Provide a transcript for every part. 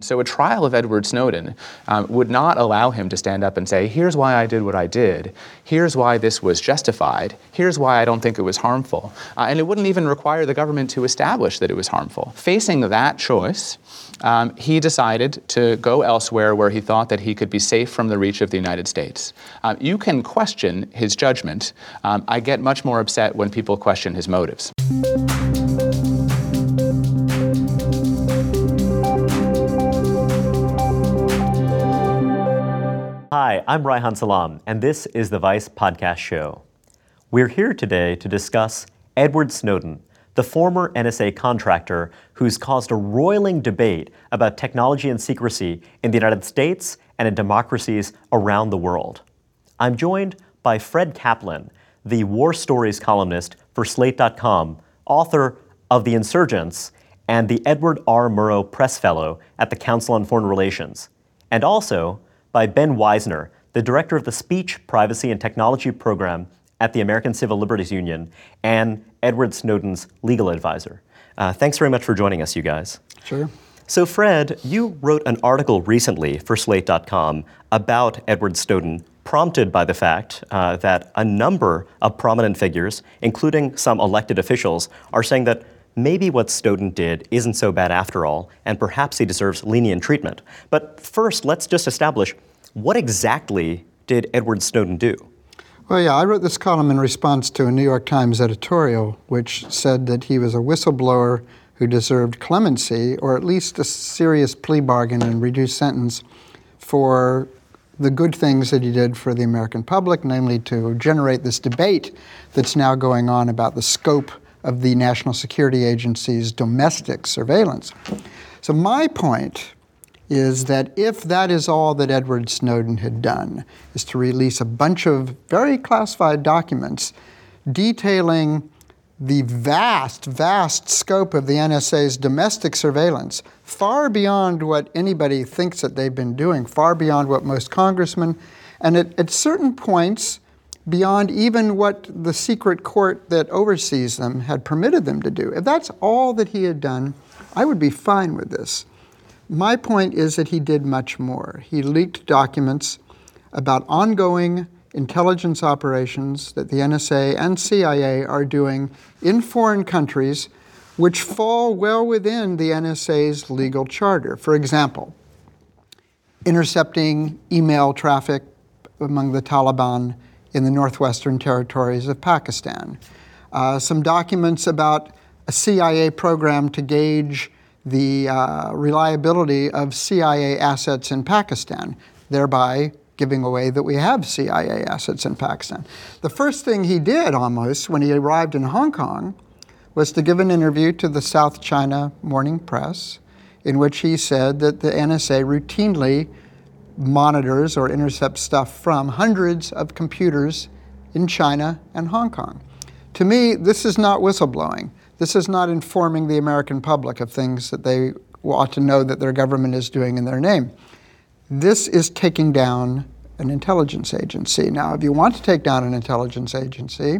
So, a trial of Edward Snowden um, would not allow him to stand up and say, here's why I did what I did, here's why this was justified, here's why I don't think it was harmful. Uh, and it wouldn't even require the government to establish that it was harmful. Facing that choice, um, he decided to go elsewhere where he thought that he could be safe from the reach of the United States. Um, you can question his judgment. Um, I get much more upset when people question his motives. Hi, I'm Reihan Salam, and this is the Vice Podcast Show. We're here today to discuss Edward Snowden, the former NSA contractor who's caused a roiling debate about technology and secrecy in the United States and in democracies around the world. I'm joined by Fred Kaplan, the war stories columnist for Slate.com, author of The Insurgents, and the Edward R. Murrow Press Fellow at the Council on Foreign Relations, and also by Ben Wizner, the director of the Speech, Privacy, and Technology Program at the American Civil Liberties Union and Edward Snowden's legal advisor. Uh, thanks very much for joining us, you guys. Sure. So, Fred, you wrote an article recently for Slate.com about Edward Snowden, prompted by the fact uh, that a number of prominent figures, including some elected officials, are saying that maybe what Snowden did isn't so bad after all, and perhaps he deserves lenient treatment. But first, let's just establish what exactly did Edward Snowden do? Well, yeah, I wrote this column in response to a New York Times editorial which said that he was a whistleblower who deserved clemency or at least a serious plea bargain and reduced sentence for the good things that he did for the American public, namely to generate this debate that's now going on about the scope of the National Security Agency's domestic surveillance. So, my point is that if that is all that Edward Snowden had done, is to release a bunch of very classified documents detailing the vast, vast scope of the NSA's domestic surveillance, far beyond what anybody thinks that they've been doing, far beyond what most congressmen, and at, at certain points, beyond even what the secret court that oversees them had permitted them to do. If that's all that he had done, I would be fine with this. My point is that he did much more. He leaked documents about ongoing intelligence operations that the NSA and CIA are doing in foreign countries which fall well within the NSA's legal charter. For example, intercepting email traffic among the Taliban in the northwestern territories of Pakistan. Uh, some documents about a CIA program to gauge the uh, reliability of CIA assets in Pakistan, thereby giving away that we have CIA assets in Pakistan. The first thing he did almost when he arrived in Hong Kong was to give an interview to the South China Morning Press in which he said that the NSA routinely monitors or intercepts stuff from hundreds of computers in China and Hong Kong. To me, this is not whistleblowing. This is not informing the American public of things that they ought to know that their government is doing in their name. This is taking down an intelligence agency. Now, if you want to take down an intelligence agency,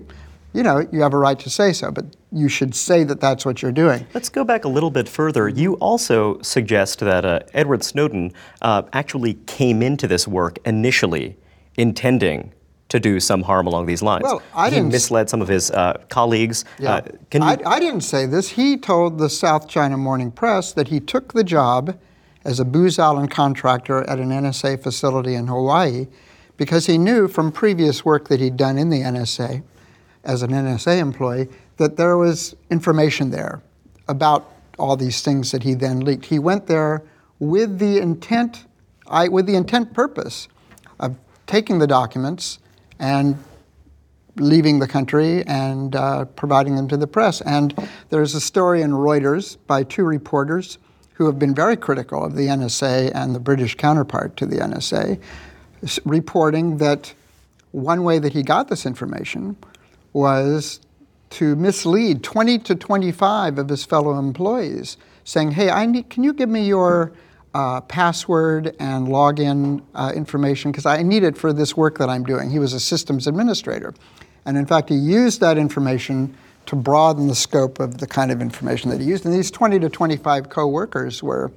you know, you have a right to say so, but you should say that that's what you're doing. Let's go back a little bit further. You also suggest that uh, Edward Snowden uh, actually came into this work initially intending to do some harm along these lines. Well, I he didn't misled some of his uh, colleagues. Yeah. Uh, can you? I, I didn't say this. He told the South China Morning Press that he took the job as a Booz Allen contractor at an NSA facility in Hawaii because he knew from previous work that he'd done in the NSA as an NSA employee that there was information there about all these things that he then leaked. He went there with the intent, I, with the intent purpose of taking the documents and leaving the country and uh, providing them to the press. And there's a story in Reuters by two reporters who have been very critical of the NSA and the British counterpart to the NSA, reporting that one way that he got this information was to mislead 20 to 25 of his fellow employees, saying, "Hey, I need, can you give me your uh, password and login uh, information because I need it for this work that I'm doing." He was a systems administrator, and in fact, he used that information to broaden the scope of the kind of information that he used. And these 20 to 25 co-workers were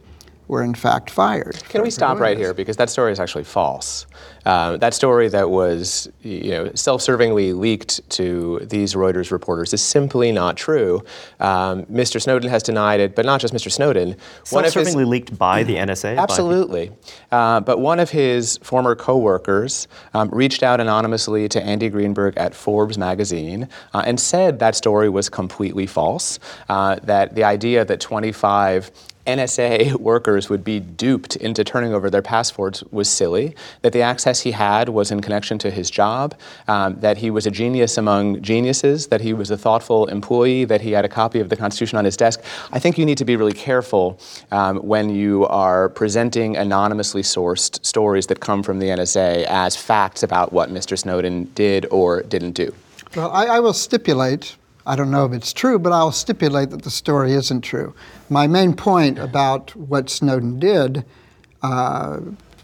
were in fact fired. Can we stop right here because that story is actually false. Uh, that story that was, you know, self-servingly leaked to these Reuters reporters is simply not true. Um, Mr. Snowden has denied it, but not just Mr. Snowden. Self-servingly leaked by the NSA. Absolutely, uh, but one of his former coworkers um, reached out anonymously to Andy Greenberg at Forbes magazine uh, and said that story was completely false. Uh, that the idea that 25 NSA workers would be duped into turning over their passports was silly, that the access he had was in connection to his job, um, that he was a genius among geniuses, that he was a thoughtful employee, that he had a copy of the Constitution on his desk. I think you need to be really careful um, when you are presenting anonymously sourced stories that come from the NSA as facts about what Mr. Snowden did or didn't do. Well, I, I will stipulate I don't know if it's true, but I'll stipulate that the story isn't true. My main point about what Snowden did uh,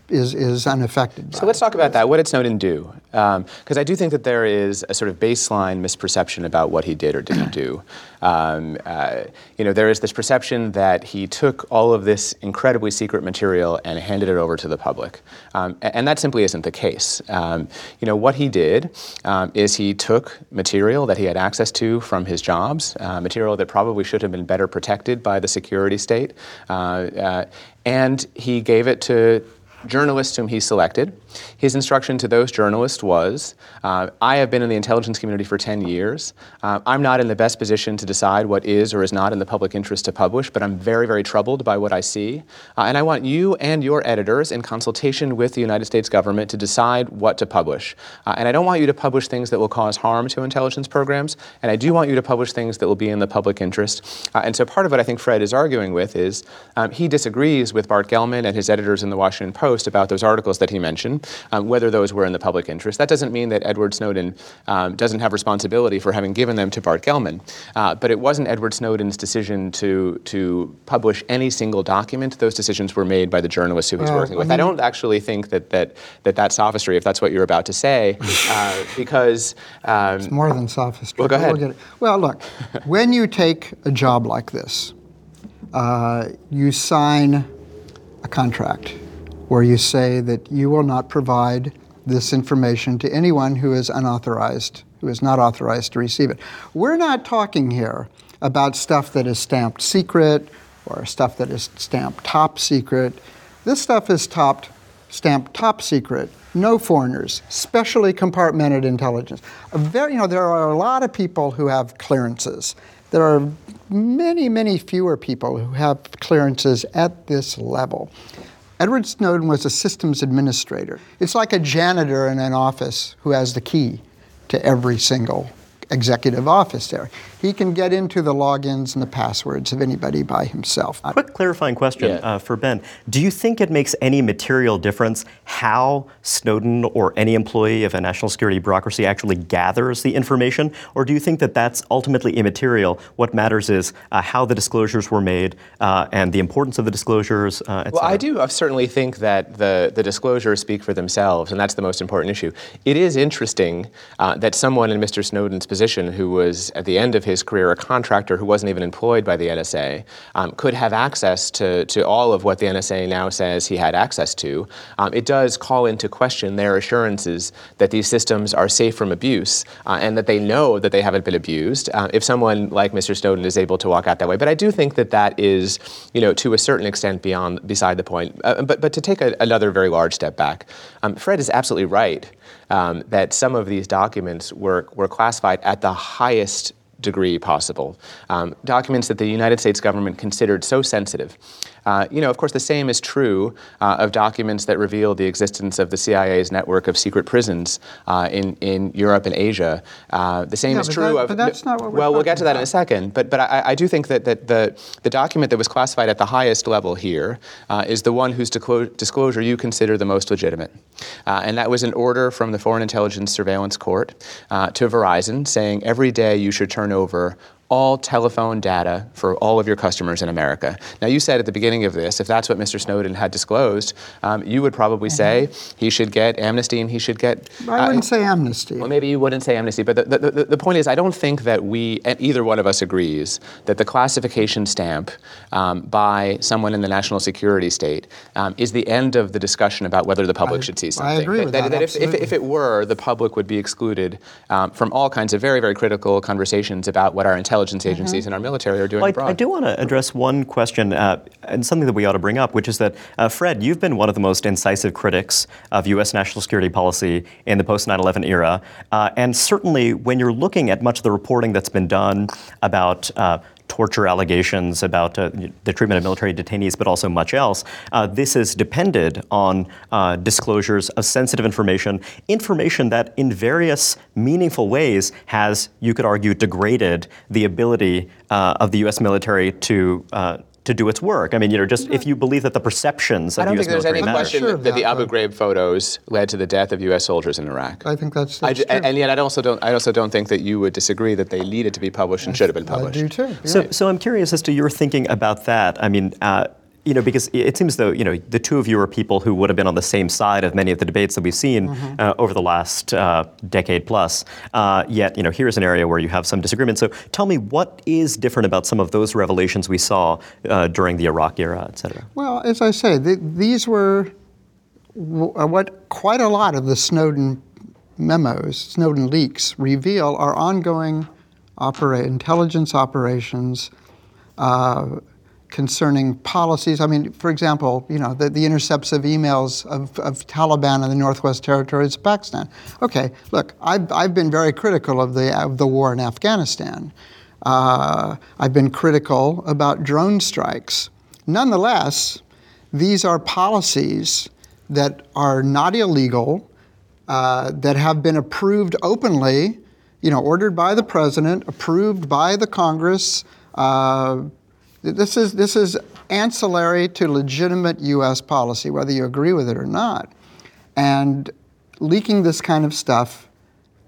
is, is unaffected. So let's talk about that. What did Snowden do? Because um, I do think that there is a sort of baseline misperception about what he did or didn't do. Um, uh, you know, there is this perception that he took all of this incredibly secret material and handed it over to the public, um, and that simply isn't the case. Um, you know, what he did um, is he took material that he had access to from his jobs, uh, material that probably should have been better protected by the security state, uh, uh and he gave it to journalists whom he selected. His instruction to those journalists was uh, I have been in the intelligence community for 10 years. Uh, I'm not in the best position to decide what is or is not in the public interest to publish, but I'm very, very troubled by what I see. Uh, and I want you and your editors, in consultation with the United States government, to decide what to publish. Uh, and I don't want you to publish things that will cause harm to intelligence programs, and I do want you to publish things that will be in the public interest. Uh, and so part of what I think Fred is arguing with is um, he disagrees with Bart Gellman and his editors in the Washington Post Post about those articles that he mentioned, um, whether those were in the public interest. That doesn't mean that Edward Snowden um, doesn't have responsibility for having given them to Bart Gellman, uh, but it wasn't Edward Snowden's decision to to publish any single document. Those decisions were made by the journalists who he's working with. I, mean, I, don't actually think that that that that's sophistry, if that's what you're about to say, uh, because um, it's more than sophistry. Well, go ahead. We'll, well look, when you take a job like this, uh, you sign a contract where you say that you will not provide this information to anyone who is unauthorized, who is not authorized to receive it. We're not talking here about stuff that is stamped secret or stuff that is stamped top secret. This stuff is topped, stamped top secret, no foreigners, specially compartmented intelligence. Very, you know, there are a lot of people who have clearances. There are many, many fewer people who have clearances at this level. Edward Snowden was a systems administrator. It's like a janitor in an office who has the key to every single executive office there. He can get into the logins and the passwords of anybody by himself. Quick clarifying question yeah. uh, for Ben. Do you think it makes any material difference how Snowden or any employee of a national security bureaucracy actually gathers the information? Or do you think that that's ultimately immaterial? What matters is uh, how the disclosures were made uh, and the importance of the disclosures, uh, Well, I do I certainly think that the, the disclosures speak for themselves, and that's the most important issue. It is interesting uh, that someone in Mr. Snowden's position who was at the end of his career a contractor who wasn't even employed by the NSA um, could have access to, to all of what the NSA now says he had access to. Um, it does call into question their assurances that these systems are safe from abuse uh, and that they know that they haven't been abused. Uh, if someone like Mr. Snowden is able to walk out that way, but I do think that that is, you know, to a certain extent beyond beside the point. Uh, but but to take a, another very large step back, um, Fred is absolutely right um, that some of these documents were, were classified at the highest degree possible. Um, documents that the United States government considered so sensitive uh, you know, of course, the same is true uh, of documents that reveal the existence of the CIA's network of secret prisons uh, in, in Europe and Asia. Uh, the same yeah, is true that, of. But that's not what we're Well, we'll get to that about. in a second. But, but I, I, do think that, that the, the document that was classified at the highest level here uh, is the one whose disclosure you consider the most legitimate. Uh, and that was an order from the Foreign Intelligence Surveillance Court to Verizon saying every day you should turn over all telephone data for all of your customers in America. Now, you said at the beginning of this, if that's what Mr. Snowden had disclosed, um, you would probably say he should get amnesty and he should get. I wouldn't say amnesty. Well, maybe you wouldn't say amnesty, but the, the, the, the point is, I don't think that we, either one of us agrees, that the classification stamp um, by someone in the national security state um, is the end of the discussion about whether the public I- should see something. I agree with that, if, if, if it were, the public would be excluded um, from all kinds of very, very critical conversations about what our intelligence agencies and our military are doing Well, I, abroad. I do want to address one question uh, and something that we ought to bring up, which is that, uh, Fred, you've been one of the most incisive critics of U.S. national security policy in the post 9 11 era. Uh, and certainly, when you're looking at much of the reporting that's been done about uh, torture allegations about uh, the treatment of military detainees, but also much else. Uh, this has depended on uh, disclosures of sensitive information, information that in various meaningful ways has, you could argue, degraded the ability uh, of the U.S. military to. To do its work. I mean, you know, just if you believe that the perceptions of I don't the U.S. think there's any matter. question sure that, that the Abu Ghraib photos led to the death of U.S. soldiers in Iraq. I think that's, that's ju- true. and yet, I also don't. I also don't think that you would disagree that they needed to be published and should have been I published. do too. You're So, so I'm curious as to your thinking about that. I mean, uh, you know, because it- it seems though, you know, the two of you are people who would have been on the same side of many of the debates that we've seen Mm-hmm. uh, over the last uh, decade plus. Uh, yet, you know, here's an area where you have some disagreement. So, tell me what is different about some of those revelations we saw uh, during the Iraq era, et cetera. Well, as I say, th- these were w- uh, what quite a lot of the Snowden memos, Snowden leaks, reveal are ongoing opera- intelligence operations uh, concerning policies. I mean, for example, you know, the, the intercepts of emails of, of Taliban in the Northwest Territories of Pakistan. Okay, look, I've, I've been very critical of the, of the war in Afghanistan. Uh, I've been critical about drone strikes. Nonetheless, these are policies that are not illegal, uh, that have been approved openly, you know, ordered by the president, approved by the Congress. Uh, this is this is ancillary to legitimate U.S. policy, whether you agree with it or not. And leaking this kind of stuff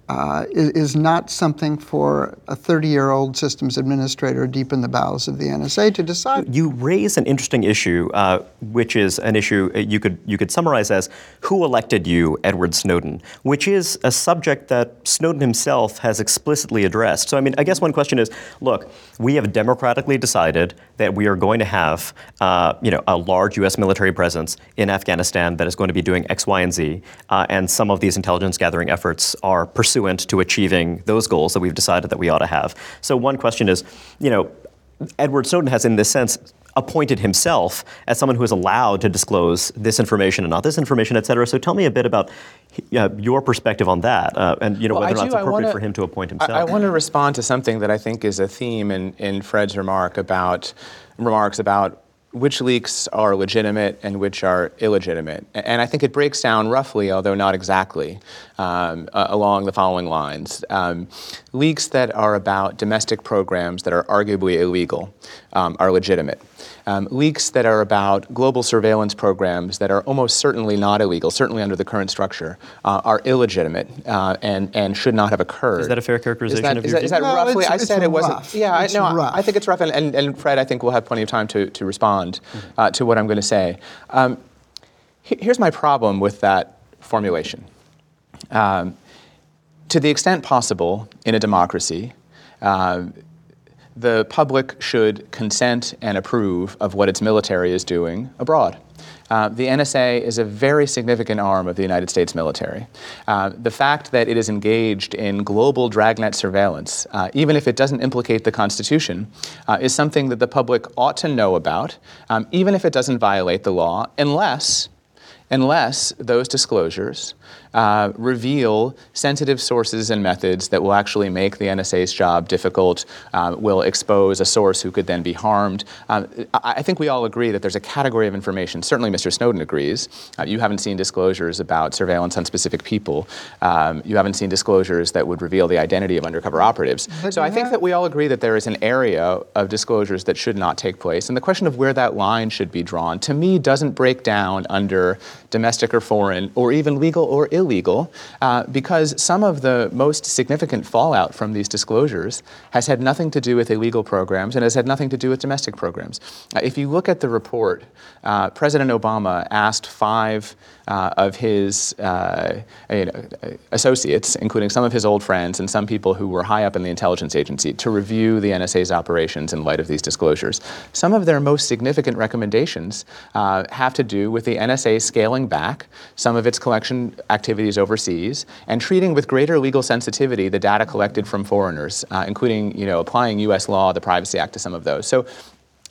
uh, is, is not something for a 30-year-old systems administrator deep in the bowels of the NSA to decide. You raise an interesting issue, uh, which is an issue uh, you could you could summarize as "Who elected you, Edward Snowden?" which is a subject that Snowden himself has explicitly addressed. So, I mean, I guess one question is: Look, we have democratically decided that we are going to have, uh, you know, a large U.S. military presence in Afghanistan that is going to be doing X, Y, and Z, uh, and some of these intelligence gathering efforts are pursuant to achieving those goals that we've decided that we ought to have. So, one question is, you know, Edward Snowden has, in this sense, appointed himself as someone who is allowed to disclose this information and not this information, et cetera. So tell me a bit about uh, your perspective on that, uh, and you know Well, whether or not it's I appropriate wanna- for him to appoint I, himself. I want to respond to something that I think is a theme in, in Fred's remark about remarks about which leaks are legitimate and which are illegitimate. And I think it breaks down roughly, although not exactly, um, uh, along the following lines. Um, leaks that are about domestic programs that are arguably illegal um, are legitimate. Um, leaks that are about global surveillance programs that are almost certainly not illegal, certainly under the current structure, uh, are illegitimate uh, and, and should not have occurred. Is that a fair characterization Is that, of is your that, is view? that Well, roughly? it's- I said it wasn't. rough. Yeah, I, It's no, I- rough. I think it's rough, and, and, and Fred, I think we'll have plenty of time to, to respond uh, to what I'm going to say. Um, he- here's my problem with that formulation. Um, to the extent possible in a democracy, um, the public should consent and approve of what its military is doing abroad. Uh, the NSA is a very significant arm of the United States military. Uh, the fact that it is engaged in global dragnet surveillance, uh, even if it doesn't implicate the Constitution, uh, is something that the public ought to know about, um, even if it doesn't violate the law, unless unless those disclosures uh, reveal sensitive sources and methods that will actually make the NSA's job difficult, uh, will expose a source who could then be harmed. Um, I, I think we all agree that there's a category of information, certainly Mr. Snowden agrees. Uh, you haven't seen disclosures about surveillance on specific people. Um, you haven't seen disclosures that would reveal the identity of undercover operatives. But so I think that we all agree that there is an area of disclosures that should not take place. And the question of where that line should be drawn, to me, doesn't break down under domestic or foreign, or even legal or illegal uh, because some of the most significant fallout from these disclosures has had nothing to do with illegal programs and has had nothing to do with domestic programs. Uh, if you look at the report, uh, President Obama asked five uh, of his uh, associates, including some of his old friends and some people who were high up in the intelligence agency, to review the NSA's operations in light of these disclosures. Some of their most significant recommendations uh, have to do with the NSA scaling back some of its collection activities overseas and treating with greater legal sensitivity the data collected from foreigners, uh, including you know, applying U.S. law, the Privacy Act to some of those. So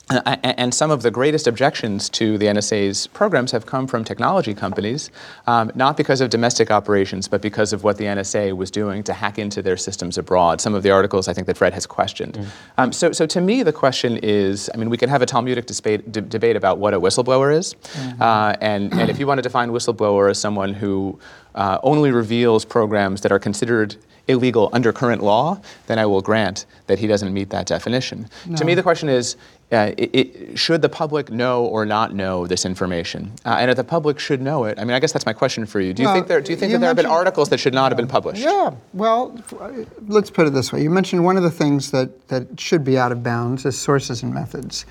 and some of the greatest objections to the NSA's programs have come from technology companies, um, not because of domestic operations, but because of what the NSA was doing to hack into their systems abroad. Some of the articles I think that Fred has questioned. Mm. Um, so, so to me, the question is I mean, we can have a Talmudic debate, d- debate about what a whistleblower is. Mm-hmm. Uh, and, and if you want to define whistleblower as someone who uh, only reveals programs that are considered illegal under current law, then I will grant that he doesn't meet that definition. No. To me, the question is uh, it, it, should the public know or not know this information? Uh, and if the public should know it, I mean, I guess that's my question for you. Do you well, think there, do you think you that there have been articles that should not have been published? Yeah. Well, let's put it this way. You mentioned one of the things that, that should be out of bounds is sources and methods.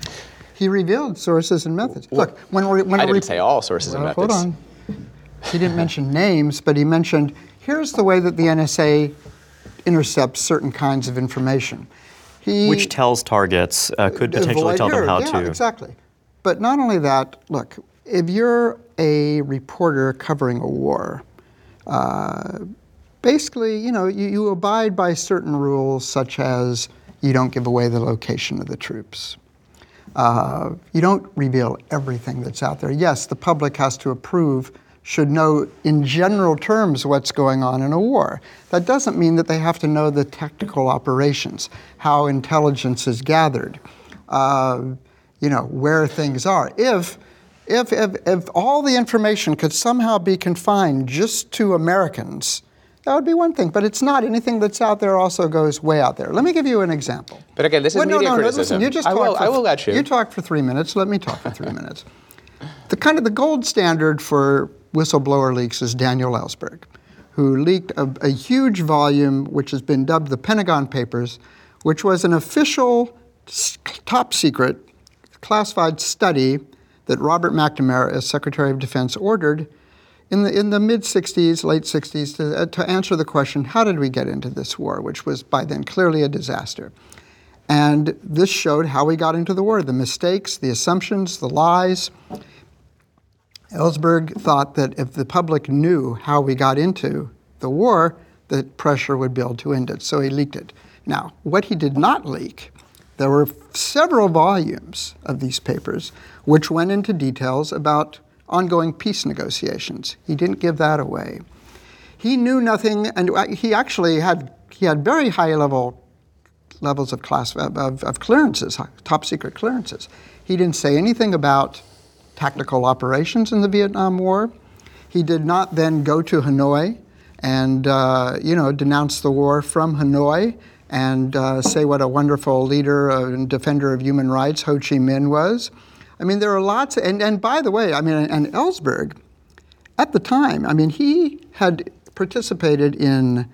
He revealed sources and methods. Look, when we when I didn't say all sources well, and methods. Hold on. He didn't mention names, but he mentioned here's the way that the NSA intercepts certain kinds of information. He, Which tells targets, uh, could potentially tell here. them how yeah, to. Exactly. But not only that, look, if you're a reporter covering a war, uh, basically, you know, you, you abide by certain rules such as you don't give away the location of the troops. Uh, you don't reveal everything that's out there. Yes, the public has to approve should know in general terms what's going on in a war. That doesn't mean that they have to know the technical operations, how intelligence is gathered, uh, you know, where things are. If, if, if, if all the information could somehow be confined just to Americans, that would be one thing, but it's not. Anything that's out there also goes way out there. Let me give you an example. But again, this is well, media no, no, criticism. No, listen, you just I will, for, I will let you. You talk for three minutes. Let me talk for three minutes. The kind of the gold standard for whistleblower leaks is Daniel Ellsberg, who leaked a, a huge volume which has been dubbed the Pentagon Papers, which was an official, top secret, classified study that Robert McNamara, as Secretary of Defense, ordered in the, in the mid 60s, late 60s, to, uh, to answer the question how did we get into this war, which was by then clearly a disaster. And this showed how we got into the war the mistakes, the assumptions, the lies. Ellsberg thought that if the public knew how we got into the war, the pressure would build to end it. So he leaked it. Now, what he did not leak, there were several volumes of these papers which went into details about ongoing peace negotiations. He didn't give that away. He knew nothing, and he actually had he had very high level levels of class of, of clearances, top secret clearances. He didn't say anything about tactical operations in the Vietnam War. He did not then go to Hanoi and uh, you know denounce the war from Hanoi and uh, say what a wonderful leader and defender of human rights Ho Chi Minh was. I mean, there are lots, and, and by the way, I mean, and Ellsberg, at the time, I mean, he had participated in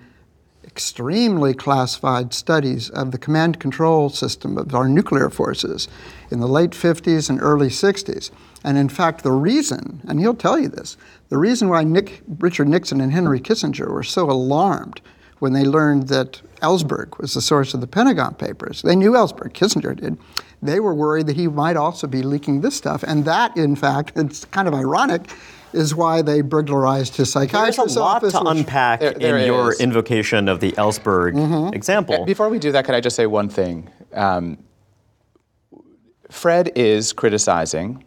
extremely classified studies of the command control system of our nuclear forces in the late 50s and early 60s. And in fact, the reason, and he'll tell you this, the reason why Nick, Richard Nixon and Henry Kissinger were so alarmed when they learned that Ellsberg was the source of the Pentagon Papers, they knew Ellsberg, Kissinger did. They were worried that he might also be leaking this stuff. And that, in fact, it's kind of ironic, is why they burglarized his psychiatrist's office. There's a lot office, to unpack there, there in your is. invocation of the Ellsberg mm-hmm. example. Before we do that, could I just say one thing? Um, Fred is criticizing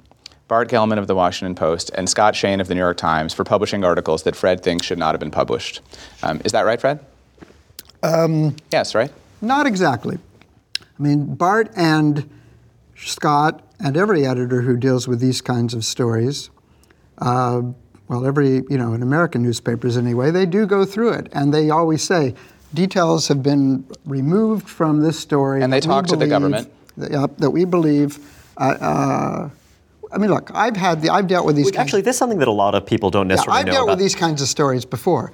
Bart Gellman of the Washington Post, and Scott Shane of the New York Times for publishing articles that Fred thinks should not have been published. Um, is that right, Fred? Um, yes, right? Not exactly. I mean, Bart and Scott and every editor who deals with these kinds of stories, uh, well, every, you know, in American newspapers anyway, they do go through it. And they always say, details have been removed from this story. And they talk to the government. That, uh, that we believe uh, uh I mean, look, I've had the, I've dealt with these. Which actually, this is something that a lot of people don't necessarily yeah, necessarily I've know dealt about. with these kinds of stories before.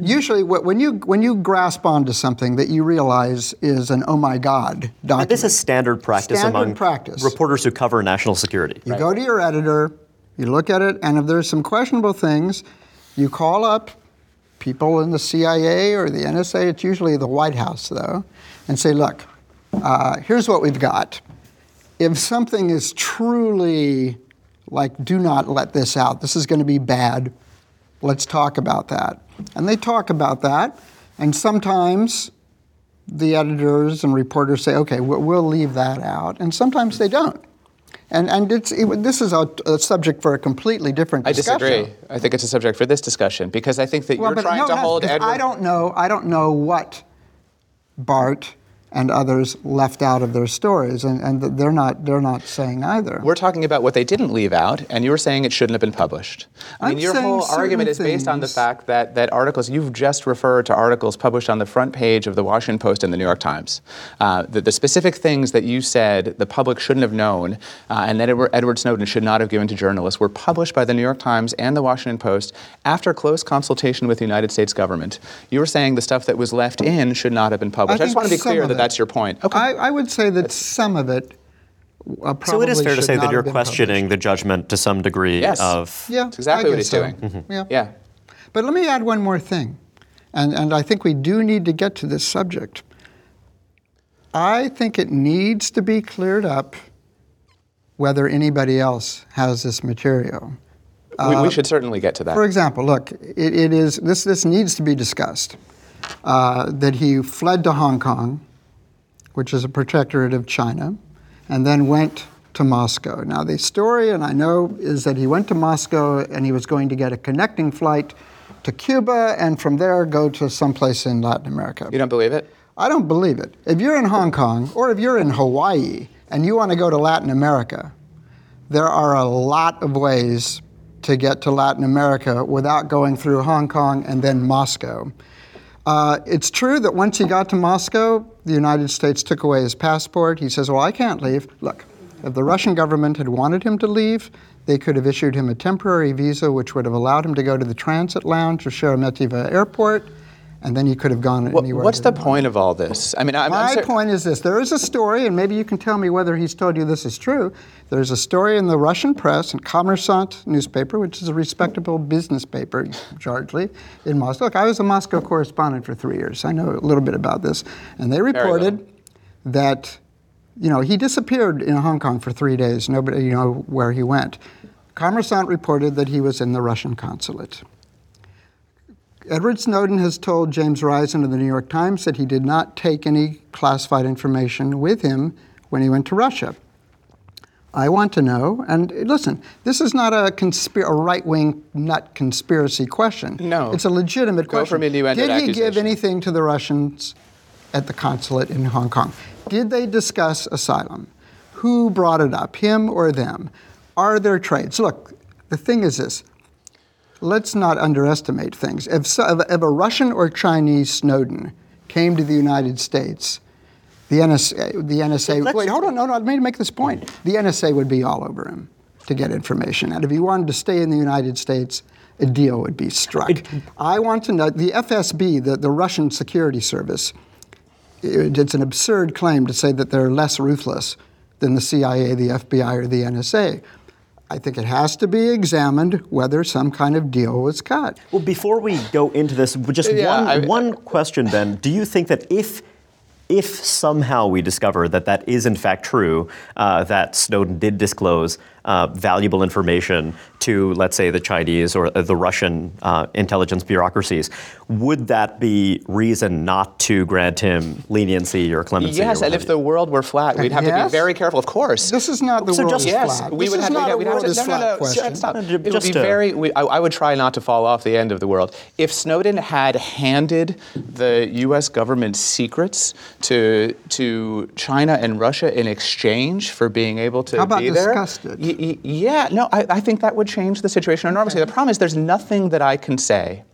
Usually, when you when you grasp onto something that you realize is an oh my god document, This is standard practice Standard among practice. reporters who cover national security. You go to your editor, you look at it, and if there's some questionable things, you call up people in the CIA or the NSA, it's usually the White House though, and say, look, uh, here's what we've got. If something is truly like, do not let this out, this is going to be bad, let's talk about that. And they talk about that, and sometimes the editors and reporters say, okay, we'll, leave that out, and sometimes they don't. And, and it's, it, this is a, a subject for a completely different I discussion. disagree. I think it's a subject for this discussion because I think that Well, you're trying no, to no, hold Edward. I don't know. I don't know what Bart and others left out of their stories, and, and they're not. They're not saying either. We're talking about what they didn't leave out, and you were saying it shouldn't have been published. I mean, I'm your whole argument is based on the fact that, that articles, you've just referred to articles published on the front page of the Washington Post and the New York Times. Uh, the, the specific things that you said the public shouldn't have known uh, and that Edward, Edward Snowden should not have given to journalists were published by the New York Times and the Washington Post after close consultation with the United States government. You were saying the stuff that was left in should not have been published. I, just want to be clear that. That's your point. Okay. I, I would say that some of it. Uh, So it is fair to say that you're questioning published. the judgment to some degree Yes. of. Yeah, That's exactly I what he's so. doing. Yeah. yeah. But let me add one more thing, and, and I think we do need to get to this subject. I think it needs to be cleared up whether anybody else has this material. we, we should certainly get to that. For example, look, it, it is this. This needs to be discussed. Uh, that he fled to Hong Kong, which is a protectorate of China, and then went to Moscow. Now, the story, and I know, is that he went to Moscow and he was going to get a connecting flight to Cuba, and from there go to someplace in Latin America. you don't believe it? I don't believe it. If you're in Hong Kong or if you're in Hawaii and you want to go to Latin America, there are a lot of ways to get to Latin America without going through Hong Kong and then Moscow. Uh, it's true that once he got to Moscow, the United States took away his passport. He says, Well, I can't leave. Look, if the Russian government had wanted him to leave, they could have issued him a temporary visa, which would have allowed him to go to the transit lounge of Sheremetyevo Airport, and then he could have gone anywhere. what's the point of all this? I mean, I'm, I'm My point is this there is a story, and maybe you can tell me whether he's told you this is true. There's a story in the Russian press, in Kommersant newspaper, which is a respectable business paper, largely, in Moscow. Look, I was a Moscow correspondent for three years. I know a little bit about this. And they reported that, you know, he disappeared in Hong Kong for three days. Nobody, you know, where he went. Kommersant reported that he was in the Russian consulate. Edward Snowden has told James Risen of the New York Times that he did not take any classified information with him when he went to Russia. I want to know, and listen, this is not a, conspir- a right-wing nut conspiracy question. No. It's a legitimate Go question. from innuendo Did he give anything to the Russians at the consulate in Hong Kong? Did they discuss asylum? Who brought it up, him or them? Are there trades? Look, the thing is this let's not underestimate things. If, so, if, if a Russian or Chinese Snowden came to the United States, the NSA, the NSA let's- wait, hold on, no, no, let me make this point. The NSA would be all over him to get information. And if he wanted to stay in the United States, a deal would be struck. I want to know the FSB, the, the Russian security service, it- it's an absurd claim to say that they're less ruthless than the CIA, the FBI, or the NSA. I think it has to be examined whether some kind of deal was cut. Well, before we go into this, just Yeah, one, I- one question, Ben. Do you think that if if somehow we discover that that is in fact true, uh, that Snowden did disclose uh, valuable information to, let's say, the Chinese or uh, the Russian uh, intelligence bureaucracies, would that be reason not to grant him leniency or clemency? Yes, or and what if the world were flat, we'd have to be very careful. Of course. This is not the So world just- is Yes, flat. we this would is have not to. a we'd have to is no, no, no, question. Stop. No, It would be a- very. We, I, I would try not to fall off the end of the world. If Snowden had handed the U.S. government secrets to to China and Russia in exchange for being able to How about be there, discussed it? y- y- yeah, no, I, I think that would change the situation enormously. The problem is there's nothing that I can say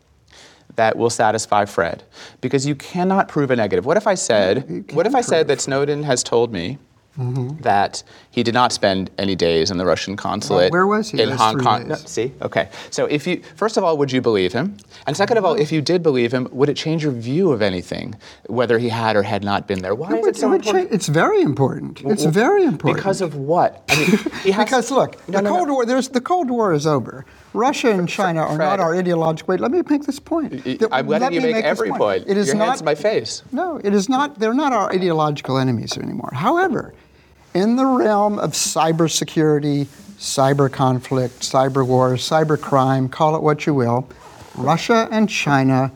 that will satisfy Fred because you cannot prove a negative. What if I said, what if I said that Snowden has told me Mm-hmm. that he did not spend any days in the Russian consulate where was he in Hong Kong. days? see, okay. So if you first of all, would you believe him? And second of all, if you did believe him, would it change your view of anything, whether he had or had not been there? Why It is would- it so it important? it's very important. It's very important. Because of what? I mean, he has- because look, No, the no, no. Cold War. There's the Cold War is over. Russia and China are Fred. not our ideological. Wait, let me make this point. I'm letting let you me make this every point. It is Your not hands to my face. No, it is not. They're not our ideological enemies anymore. However, in the realm of cybersecurity, cyber conflict, cyber wars, cyber crime, call it what you will, Russia and China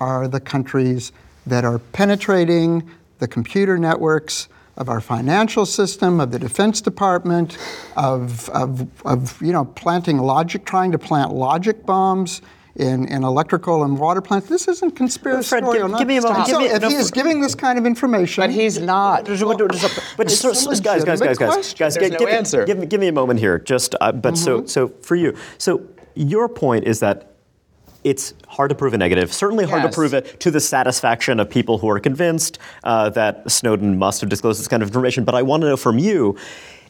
are the countries that are penetrating the computer networks of our financial system, of the Defense Department, of, of, of you know, planting logic, trying to plant logic bombs in, in electrical and water plants. This isn't conspiratorial. give- give me a moment. So if no, he is giving this kind of information, But he's not. Just- but just, It's a so- guys, guys, guys, legitimate guys, guys, There's no give, me- answer. give me, give me a moment here. Just, uh, but so, so for you, so your point is that it's hard to prove a negative. Certainly hard Yes. to prove it to the satisfaction of people who are convinced uh, that Snowden must have disclosed this kind of information. But I want to know from you.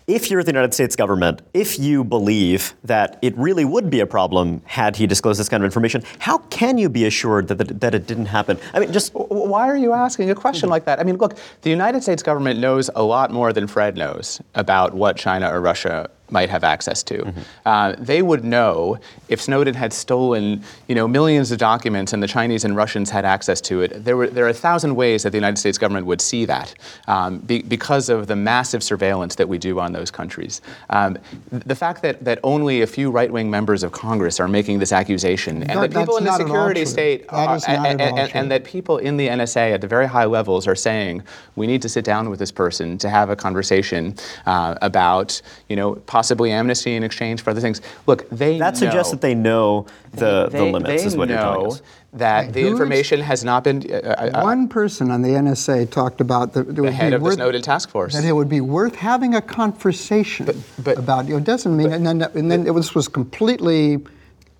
If you're the United States government, if you believe that it really would be a problem had he disclosed this kind of information, how can you be assured that, that, that it didn't happen? I mean, just Why are you asking a question like that? I mean, look, the United States government knows a lot more than Fred knows about what China or Russia might have access to. Uh, they would know if Snowden had stolen, you know, millions of documents and the Chinese and Russians had access to it. There were there are a thousand ways that the United States government would see that um, be, because of the massive surveillance that we do on those countries. Um, the fact that that only a few right-wing members of Congress are making this accusation, and that people in the not at all security state are- and, and- and that people in the NSA at the very high levels are saying we need to sit down with this person to have a conversation uh, about you know possibly amnesty in exchange for other things. Look, they that suggests that they know the, they, the limits, they is what you're telling know us. that the who is- information has not been. Uh, uh, uh, One person on the NSA talked about that it would head be of the worth, Snowden task force. That it would be worth having a conversation but- about. It doesn't mean, and then, and then it was was completely.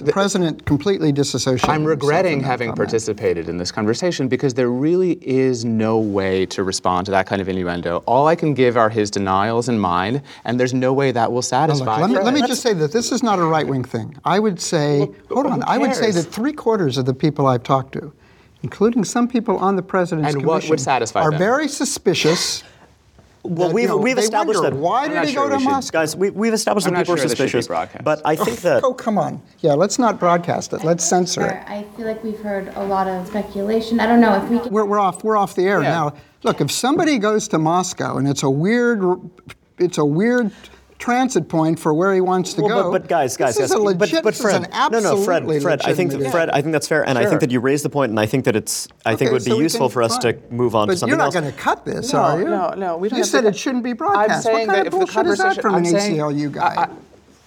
The president completely disassociated. I'm regretting from that having comment. participated in this conversation because there really is no way to respond to that kind of innuendo. All I can give are his denials and mine, and there's no way that will Look, satisfy. let me, let me just say that this is not a right wing thing. I would say, hold on, I would say that three quarters of the people I've talked to, including some people on the president's And what would commission, satisfy are them? very suspicious. Well, that, we've, you know, we've established wonder, that. Why did he sure go we to should- Moscow? Guys, we, we've established I'm that people are sure this should be suspicious. broadcast. But I think that. Oh, come on. Yeah, let's not broadcast it. Let's censor it. I feel like we've heard a lot of speculation. I don't know if we can. We're, we're off. We're off the air Yeah. now. Look, if somebody goes to Moscow and it's a weird, it's a weird transit point for where he wants to Well, go. but, but guys, guys, this guys, is a legit, but, but this Fred, is an no, no, Fred, Fred, I think, legitimate Fred, I think that's fair, and I think that you raised the point, and I think that it's, I think Okay, it would be so useful can- for us to move on but to something else. you're not going to cut this, No, are you? no, no, we don't You have said to- it shouldn't be I'm broadcast. saying what kind that of if the bullshit is that from an I'm saying, ACLU guy? I,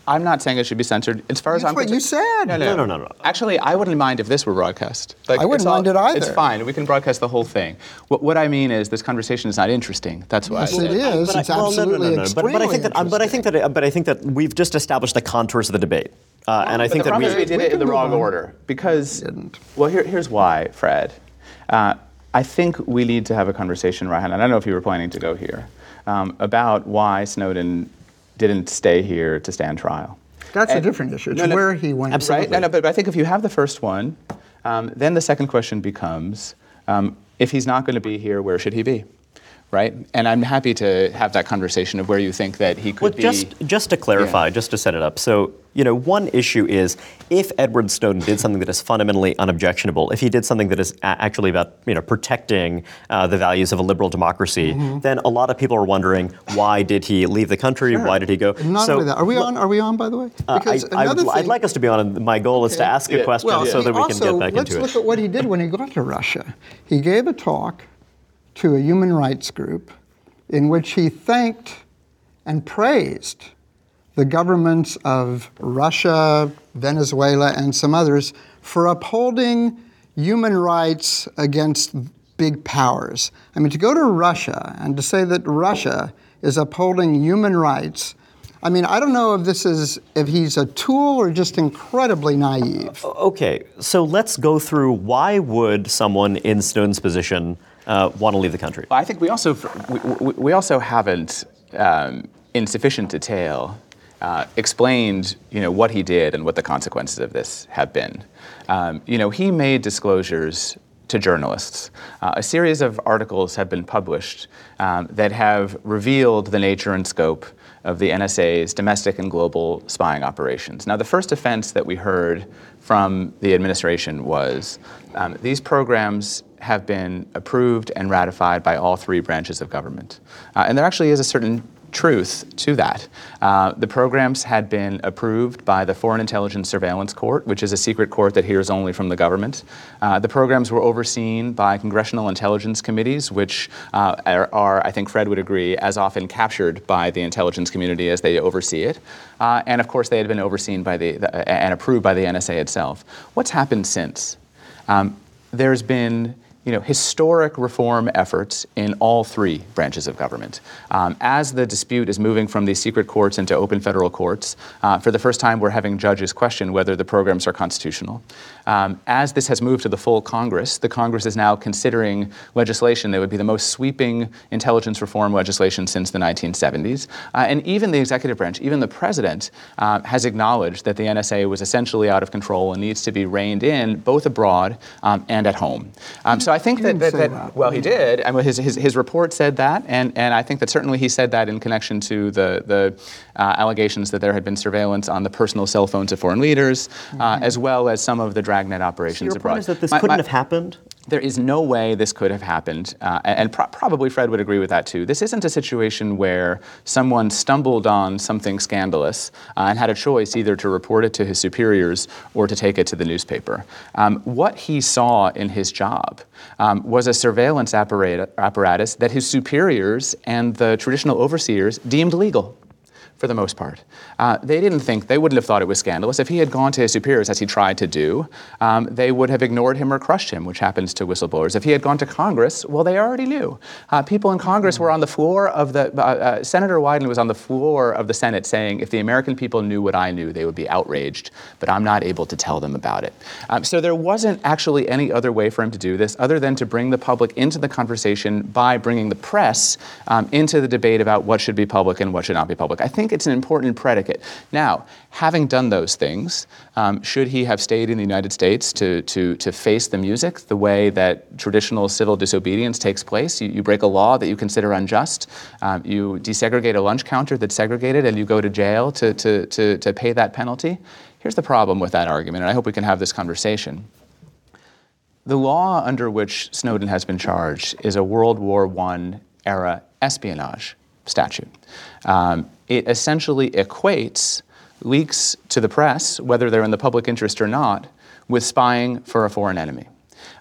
am not saying it should be censored. As far as That's I'm what you said. No, No, no, no, no, no. Actually, I wouldn't mind if this were broadcast. Like, I wouldn't it's all- mind it either. It's fine. We can broadcast the whole thing. What, what I mean is, this conversation is not interesting. That's why. Yes, I it said- is. But I- it's well, no, no, absolutely no, no, But, but I think that, extremely but I think that, but I think that we've just established the contours of the debate, uh, and I think the that we. is we did we it in the wrong on. order because. Didn't. Well, here, here's why, Fred. Uh, I think we need to have a conversation, Reihan. I don't know if you were planning to go here um, about why Snowden didn't stay here to stand trial. That's a different issue. It's No, no, where he went. Right? No, no, but, but I think if you have the first one, um, then the second question becomes um, if he's not going to be here, where should he be? Right? And I'm happy to have that conversation of where you think that he could Well, be. just just to clarify, Yeah. just to set it up. So, you know, one issue is if Edward Snowden did something that is fundamentally unobjectionable, if he did something that is a- actually about you know protecting uh, the values of a liberal democracy, Mm-hmm. then a lot of people are wondering why did he leave the country? Why did he go? Not so, only that. Are we on? Are we on? By the way, uh, I, Because another would, I'd like us to be on. and My goal is to ask a question Well, so that we can get back into it. let's look at what he did when he got to Russia. He gave a talk to a human rights group in which he thanked and praised the governments of Russia, Venezuela, and some others for upholding human rights against big powers. I mean, to go to Russia and to say that Russia is upholding human rights. I mean, I don't know if this is if he's a tool or just incredibly naive. Okay, so let's go through why would someone in Snowden's position uh, want to leave the country? I think we also we, we, we also haven't um, in sufficient detail, uh, explained you know, what he did and what the consequences of this have been. Um, you know, he made disclosures to journalists. Uh, a series of articles have been published um, that have revealed the nature and scope of the NSA's domestic and global spying operations. Now, the first offense that we heard from the administration was um, these programs have been approved and ratified by all three branches of government. Uh, and there actually is a certain truth to that. Uh, the programs had been approved by the Foreign Intelligence Surveillance Court, which is a secret court that hears only from the government. Uh, the programs were overseen by congressional intelligence committees, which uh, are, are, I think Fred would agree, as often captured by the intelligence community as they oversee it. Uh, and of course, they had been overseen by the, the, and approved by the NSA itself. What's happened since? Um, there's been you know, historic reform efforts in all three branches of government. Um, as the dispute is moving from these secret courts into open federal courts, uh, for the first time we're having judges question whether the programs are constitutional. Um, as this has moved to the full Congress, the Congress is now considering legislation that would be the most sweeping intelligence reform legislation since the 1970s. Uh, and even the executive branch, even the president, uh, has acknowledged that the NSA was essentially out of control and needs to be reined in both abroad um, and at home. Um, so I think that, that, that, that, well, he did. I mean, his, his, his report said that, and, and I think that certainly he said that in connection to the, the uh, allegations that there had been surveillance on the personal cell phones of foreign leaders, uh, mm-hmm. as well as some of the dragnet operations so your abroad. Point is that this my, couldn't my, have happened? there is no way this could have happened, uh, and pro- probably Fred would agree with that too. This isn't a situation where someone stumbled on something scandalous uh, and had a choice either to report it to his superiors or to take it to the newspaper. Um, what he saw in his job um, was a surveillance apparatus that his superiors and the traditional overseers deemed legal for the most part. Uh, they didn't think, they wouldn't have thought it was scandalous. If he had gone to his superiors, as he tried to do, um, they would have ignored him or crushed him, which happens to whistleblowers. If he had gone to Congress, well, they already knew. Uh, people in Congress were on the floor of the, uh, uh, Senator Wyden was on the floor of the Senate saying, if the American people knew what I knew, they would be outraged, but I'm not able to tell them about it. Um, so there wasn't actually any other way for him to do this other than to bring the public into the conversation by bringing the press um, into the debate about what should be public and what should not be public. I think think it's an important predicate. Now, having done those things, um, should he have stayed in the United States to, to, to face the music the way that traditional civil disobedience takes place? You, you break a law that you consider unjust, um, you desegregate a lunch counter that's segregated, and you go to jail to, to, to, to pay that penalty. Here's the problem with that argument, and I hope we can have this conversation. The law under which Snowden has been charged is a World War I era espionage statute. Um, it essentially equates leaks to the press, whether they're in the public interest or not, with spying for a foreign enemy.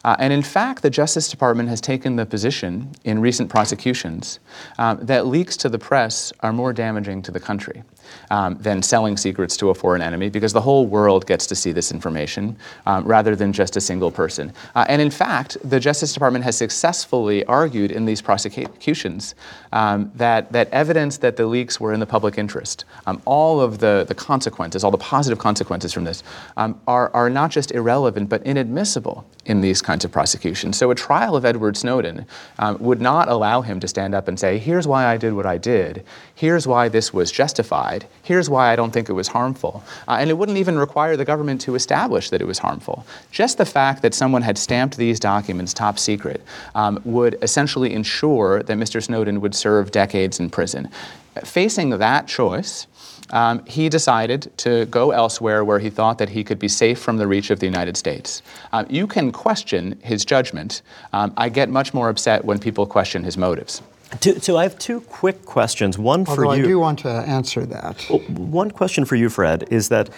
Uh, and in fact, the Justice Department has taken the position in recent prosecutions um, that leaks to the press are more damaging to the country um, than selling secrets to a foreign enemy because the whole world gets to see this information um, rather than just a single person. Uh, and in fact, the Justice Department has successfully argued in these prosecutions um, that, that evidence that the leaks were in the public interest, um, all of the, the consequences, all the positive consequences from this, um, are, are not just irrelevant but inadmissible in these kinds of prosecutions. So a trial of Edward Snowden um, would not allow him to stand up and say, here's why I did what I did, here's why this was justified Here's why I don't think it was harmful. Uh, and it wouldn't even require the government to establish that it was harmful. Just the fact that someone had stamped these documents top secret um, would essentially ensure that Mr. Snowden would serve decades in prison. Facing that choice, um, he decided to go elsewhere where he thought that he could be safe from the reach of the United States. Uh, you can question his judgment. Um, I get much more upset when people question his motives. So I have two quick questions. One Although for you. I do want to answer that. One question for you, Fred, is that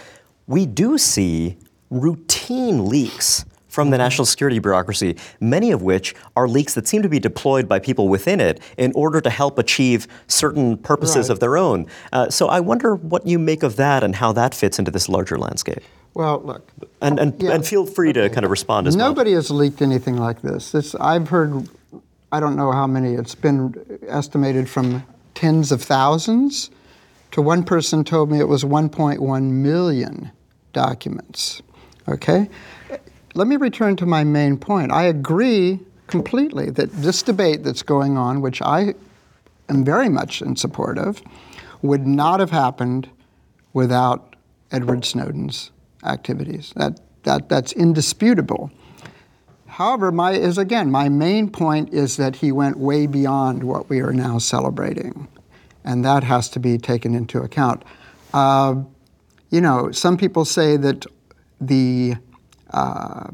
we do see routine leaks from the national security bureaucracy, many of which are leaks that seem to be deployed by people within it in order to help achieve certain purposes right. of their own. Uh, so I wonder what you make of that and how that fits into this larger landscape. Well, look. And, and, yeah, and feel free okay. to kind of respond as Nobody well. Nobody has leaked anything like this. this. I've heard I don't know how many, it's been estimated from tens of thousands to one person told me it was 1.1 million documents. Okay? Let me return to my main point. I agree completely that this debate that's going on, which I am very much in support of, would not have happened without Edward Snowden's activities. That, that, that's indisputable. However, my is again my main point is that he went way beyond what we are now celebrating, and that has to be taken into account. Uh, you know, some people say that the uh,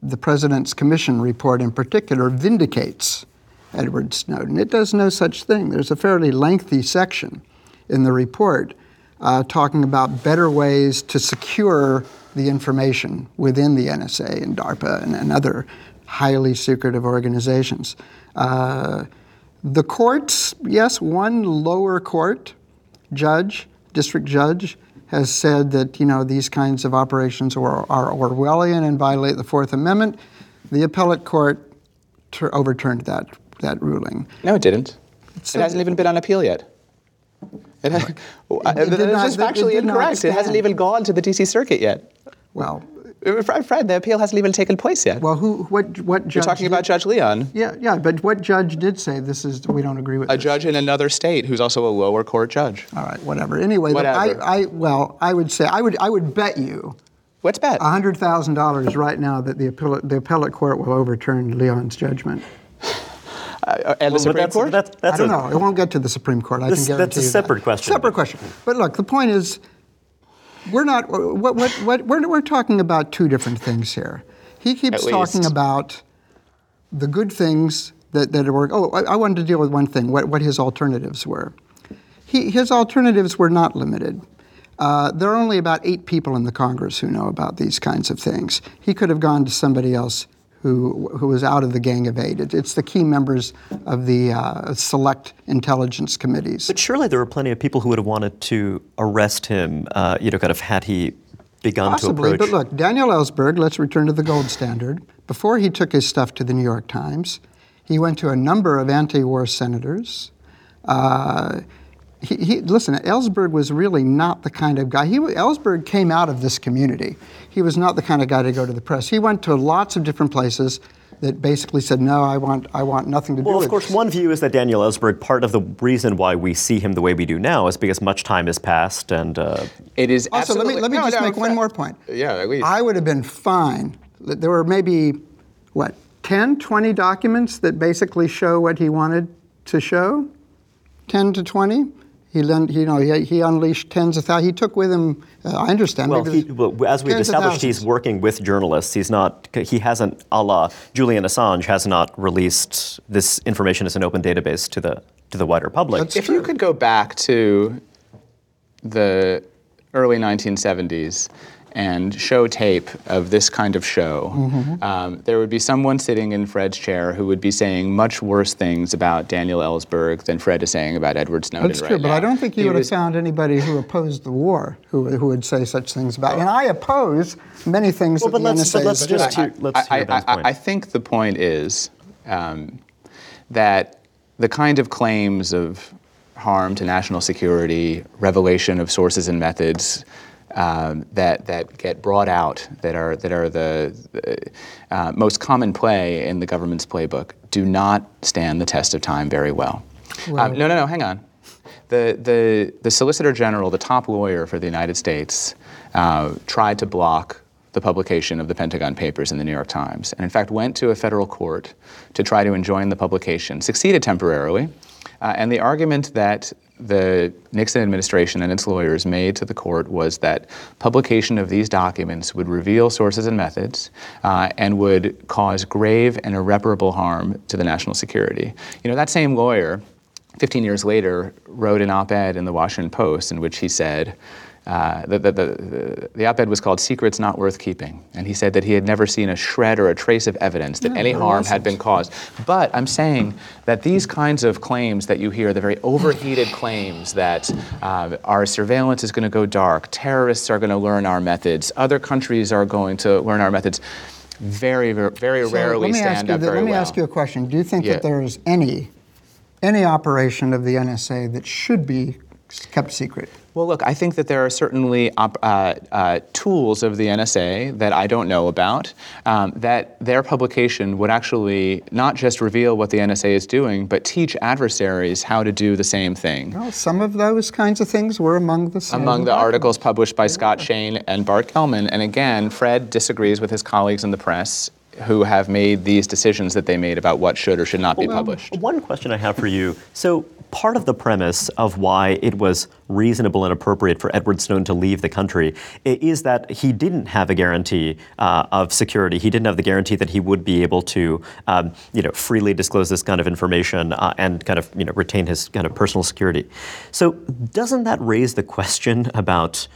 the president's commission report in particular vindicates Edward Snowden. It does no such thing. There's a fairly lengthy section in the report uh, talking about better ways to secure the information within the NSA and DARPA and, and other highly secretive organizations. Uh, the courts, yes, one lower court judge, district judge, has said that you know these kinds of operations are, are Orwellian and violate the Fourth Amendment. The appellate court ter- overturned that that ruling. No, it didn't. It hasn't even been on appeal yet. It, ha- It did it's not- just it- it not incorrect. It hasn't even gone to the DC Circuit yet. Well, Uh, Fred, Fred, the appeal hasn't even taken place yet. well, who, what, what judge? You're talking did- about Judge Leon, Yeah, yeah, but what judge did say this is we don't agree with a this? judge in another state who's also a lower court judge. All right, whatever. Anyway, Whatever. I, I well, I would say I would I would bet you What's bet? hundred thousand dollars right now that the appellate the appellate court will overturn Leon's judgment. Uh, and the But Supreme that's, Court? That's, that's I don't a, know. It won't get to the Supreme Court. I This- can that's a you separate that. question. Separate question. But look, the point is, we're not. What, what, what, we're, we're talking about two different things here. He keeps At talking least. about the good things that, that are. Oh, I, I wanted to deal with one thing. What, what his alternatives were. He, his alternatives were not limited. Uh, there are only about eight people in the Congress who know about these kinds of things. He could have gone to somebody else who, who was out of the Gang of Eight. It, it's the key members of the uh, select intelligence committees. but surely there were plenty of people who would have wanted to arrest him, uh, you know, kind of had he begun Possibly, to approach. but look, Daniel Ellsberg, let's return to the gold standard. Before he took his stuff to the New York Times, he went to a number of anti war senators. Uh, he, he, listen, Ellsberg was really not the kind of guy. He, Ellsberg came out of this community. He was not the kind of guy to go to the press. He went to lots of different places that basically said, "No, I want, I want nothing to do with Well, of course, this." one view is that Daniel Ellsberg, part of the reason why we see him the way we do now is because much time has passed and. Uh, It is Also, let me let me No, just no, make one more point. Yeah, at least. I would have been fine. There were maybe what 10, 20 documents that basically show what he wanted to show. 10 to 20. He, lent, you know, he, he unleashed tens of thousands. He took with him. Uh, I understand. well, maybe he, well, as we've established, he's working with journalists. He's not. He hasn't, a la Julian Assange, has not released this information as an open database to the to the wider public. That's- if you could go back to the early 1970s and show tape of this kind of show, Mm-hmm. um, there would be someone sitting in Fred's chair who would be saying much worse things about Daniel Ellsberg than Fred is saying about Edward Snowden That's right true, but. I don't think you He would have found anybody who opposed the war who, who would say such things about. And I oppose many things Well, that but the let's- NSA but let's is just doing. hear- let's I, hear Ben's I- I- point. I think the point is um, that the kind of claims of harm to national security, revelation of sources and methods um, that that get brought out, that are that are the, the uh, most common play in the government's playbook, do not stand the test of time very well. Um, no, no, no. Hang on. The, the, the Solicitor General, the top lawyer for the United States, uh, tried to block the publication of the Pentagon Papers in the New York Times, and in fact went to a federal court to try to enjoin the publication. Succeeded temporarily, uh, and the argument that the Nixon administration and its lawyers made to the court was that publication of these documents would reveal sources and methods uh, and would cause grave and irreparable harm to the national security. You know, that same lawyer 15 years later, wrote an op ed in the Washington Post in which he said, uh, the, the, the, the op ed was called Secrets Not Worth Keeping. And he said that he had never seen a shred or a trace of evidence that any harm had been caused. But I'm saying that these kinds of claims that you hear, the very overheated claims that uh, our surveillance is going to go dark, terrorists are going to learn our methods, other countries are going to learn our methods, very, very, very So rarely let me ask stand up that- very Let me well. ask you a question. Do you think Yeah. that there is any any operation of the NSA that should be kept secret? Well, look, I think that there are certainly op- uh, uh, tools of the NSA that I don't know about um, that their publication would actually not just reveal what the NSA is doing, but teach adversaries how to do the same thing. Well, some of those kinds of things were among the same Among the articles published by Scott Shane and Bart Gellman, and again, Fred disagrees with his colleagues in the press who have made these decisions that they made about what should or should not be published. One question I have for you. So, part of the premise of why it was reasonable and appropriate for Edward Snowden to leave the country is that he didn't have a guarantee uh, of security. He didn't have the guarantee that he would be able to, um, you know, freely disclose this kind of information uh, and kind of, you know, retain his kind of personal security. So, doesn't that raise the question about?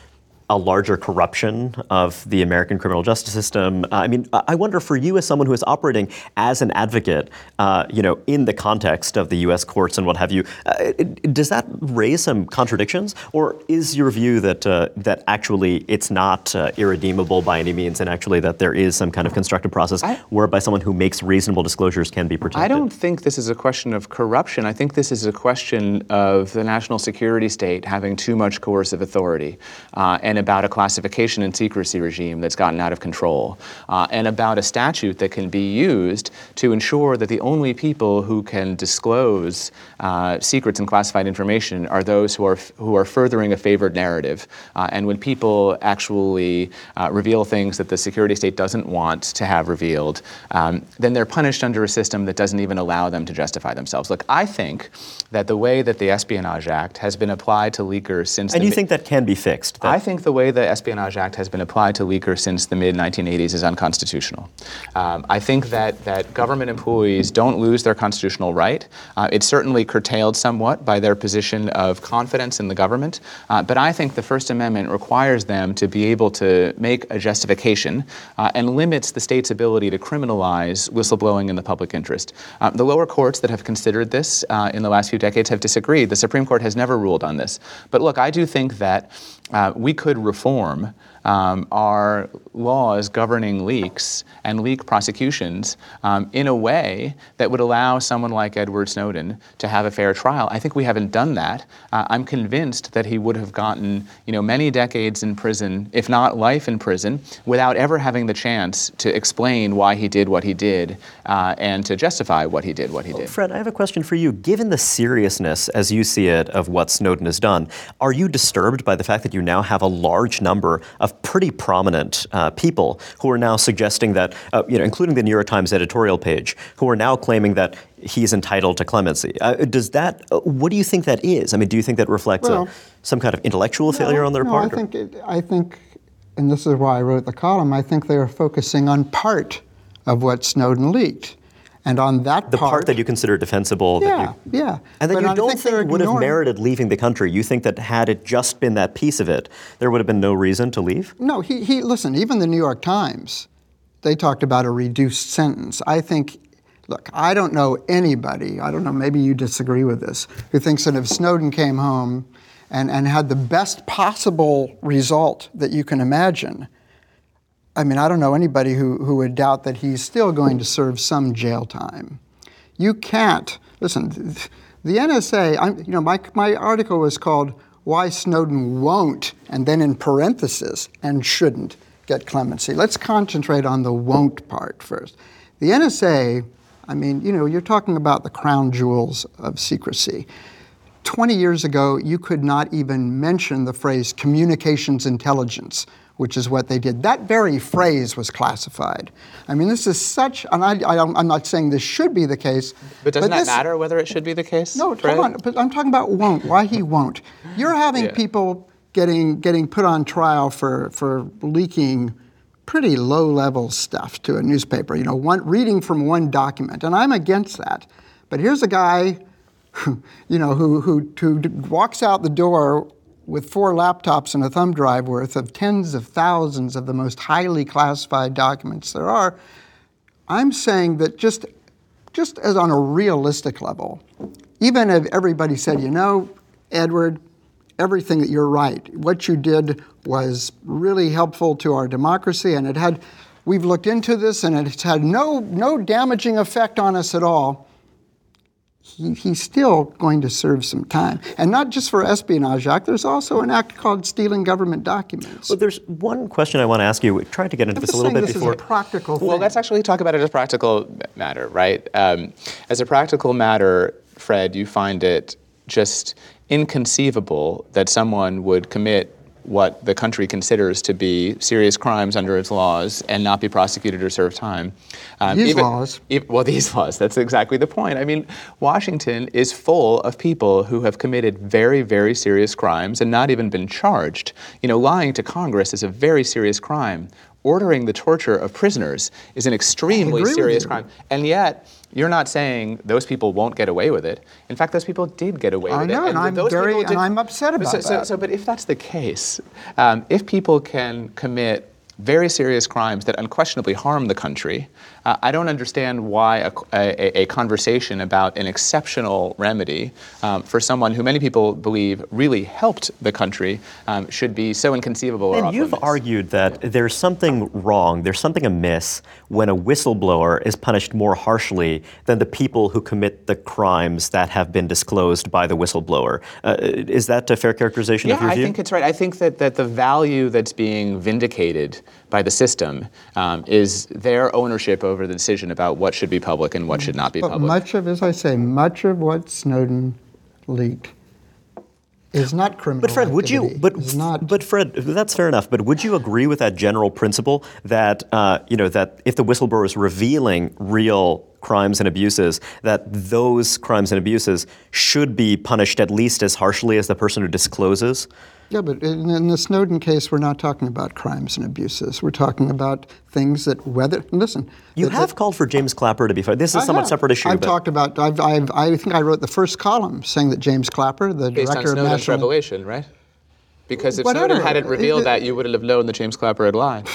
A larger corruption of the American criminal justice system. Uh, I mean, I wonder for you as someone who is operating as an advocate, uh, you know, in the context of the U.S. courts and what have you, uh, does that raise some contradictions, or is your view that uh, that actually it's not uh, irredeemable by any means, and actually that there is some kind of constructive process I- whereby someone who makes reasonable disclosures can be protected? I don't think this is a question of corruption. I think this is a question of the national security state having too much coercive authority, uh, and about a classification and secrecy regime that's gotten out of control, uh, and about a statute that can be used to ensure that the only people who can disclose uh, secrets and classified information are those who are who are furthering a favored narrative. Uh, and when people actually uh, reveal things that the security state doesn't want to have revealed, um, then they're punished under a system that doesn't even allow them to justify themselves. Look, I think that the way that the Espionage Act has been applied to leakers since And you think that can be fixed? I think the way the Espionage Act has been applied to leakers since the mid 1980s is unconstitutional. Um, I think that, that government employees don't lose their constitutional right. Uh, it's certainly curtailed somewhat by their position of confidence in the government, uh, but I think the First Amendment requires them to be able to make a justification uh, and limits the state's ability to criminalize whistleblowing in the public interest. Uh, the lower courts that have considered this uh, in the last few decades have disagreed. The Supreme Court has never ruled on this. But look, I do think that uh, we could reform um, our laws governing leaks and leak prosecutions um, in a way that would allow someone like Edward Snowden to have a fair trial. I think we haven't done that. Uh, I'm convinced that he would have gotten, you know, many decades in prison, if not life in prison, without ever having the chance to explain why he did what he did uh, and to justify what he did, what he did. Fred, I have a question for you. Given the seriousness, as you see it, of what Snowden has done, are you disturbed by the fact that you now have a large number of pretty prominent uh, people who are now suggesting that, uh, you know, including the New York Times editorial page, who are now claiming that he's entitled to clemency? Uh, does that? Uh, what do you think that is? I mean, do you think that reflects a- some kind of intellectual failure on their no, part? I think, it, I think, and this is why I wrote the column, I think they are focusing on part of what Snowden leaked. And on that the part, that you consider defensible. Yeah, that you, yeah. And that But you I don't think think would have merited leaving the country. You think that had it just been that piece of it, there would have been no reason to leave? No, he, he listen, even the New York Times, they talked about a reduced sentence. I think, look, I don't know anybody, I don't know, maybe you disagree with this, who thinks that if Snowden came home and, and had the best possible result that you can imagine, I mean, I don't know anybody who, who would doubt that he's still going to serve some jail time. You can't, listen, the NSA, I'm, you know, my, my article was called Why Snowden Won't, and then in parentheses, and shouldn't get clemency. Let's concentrate on the won't part first. The NSA, I mean, you know, you're talking about the crown jewels of secrecy. 20 years ago, you could not even mention the phrase communications intelligence, which is what they did. That very phrase was classified. I mean, this is such, and I, I, I'm not saying this should be the case. But doesn't that this- matter whether it should be the case? No, hold on. But I'm talking about won't. Why he won't? You're having Yeah. people getting getting put on trial for for leaking pretty low-level stuff to a newspaper. You know, one reading from one document, and I'm against that. But here's a guy, you know, who who who walks out the door with four laptops and a thumb drive worth of tens of thousands of the most highly classified documents there are. I'm saying that just, just as on a realistic level, even if everybody said, you know, Edward, everything that you're right, what you did was really helpful to our democracy, and it had, we've looked into this, and it's had no, no damaging effect on us at all. He, he's still going to serve some time. And not just for Espionage Act, there's also an act called Stealing Government Documents. Well, there's one question I want to ask you. We tried to get into I'm this a little saying bit this before. is a practical thing. Well, let's actually talk about it as a practical matter, right? Um, as a practical matter, Fred, you find it just inconceivable that someone would commit what the country considers to be serious crimes under its laws and not be prosecuted or serve time. Um, These laws. e- well, these laws, that's exactly the point. I mean, Washington is full of people who have committed very, very serious crimes and not even been charged. You know, lying to Congress is a very serious crime. Ordering the torture of prisoners is an extremely serious crime. And yet, you're not saying those people won't get away with it. In fact, those people did get away I with it. know, and I'm those very- people and I'm upset about so, so, that. So, but if that's the case, um, if people can commit very serious crimes that unquestionably harm the country, uh, I don't understand why a, a, a conversation about an exceptional remedy um, for someone who many people believe really helped the country um, should be so inconceivable And you've limits. argued that there's something wrong, there's something amiss when a whistleblower is punished more harshly than the people who commit the crimes that have been disclosed by the whistleblower. Uh, is that a fair characterization Yeah, of your view? I think it's right. I think that, that the value that's being vindicated by the system um, is their ownership over the decision about what should be public and what should not be But public. much of, as I say, much of what Snowden leaked is not criminal. But Fred, would you? But not. but Fred, that's fair enough. But would you agree with that general principle that uh, you know that if the whistleblower is revealing real crimes and abuses, that those crimes and abuses should be punished at least as harshly as the person who discloses? Yeah, but in, in the Snowden case, we're not talking about crimes and abuses. We're talking about things that whether listen. You that- have that- called for James Clapper to be fired. This is a I somewhat have. separate issue. I've but talked about. I've, I've, I think I wrote the first column saying that James Clapper, the Based on director of Snowden's national. revelation, right? Because if Whatever. Snowden hadn't revealed It- that, you would have known that James Clapper had lied.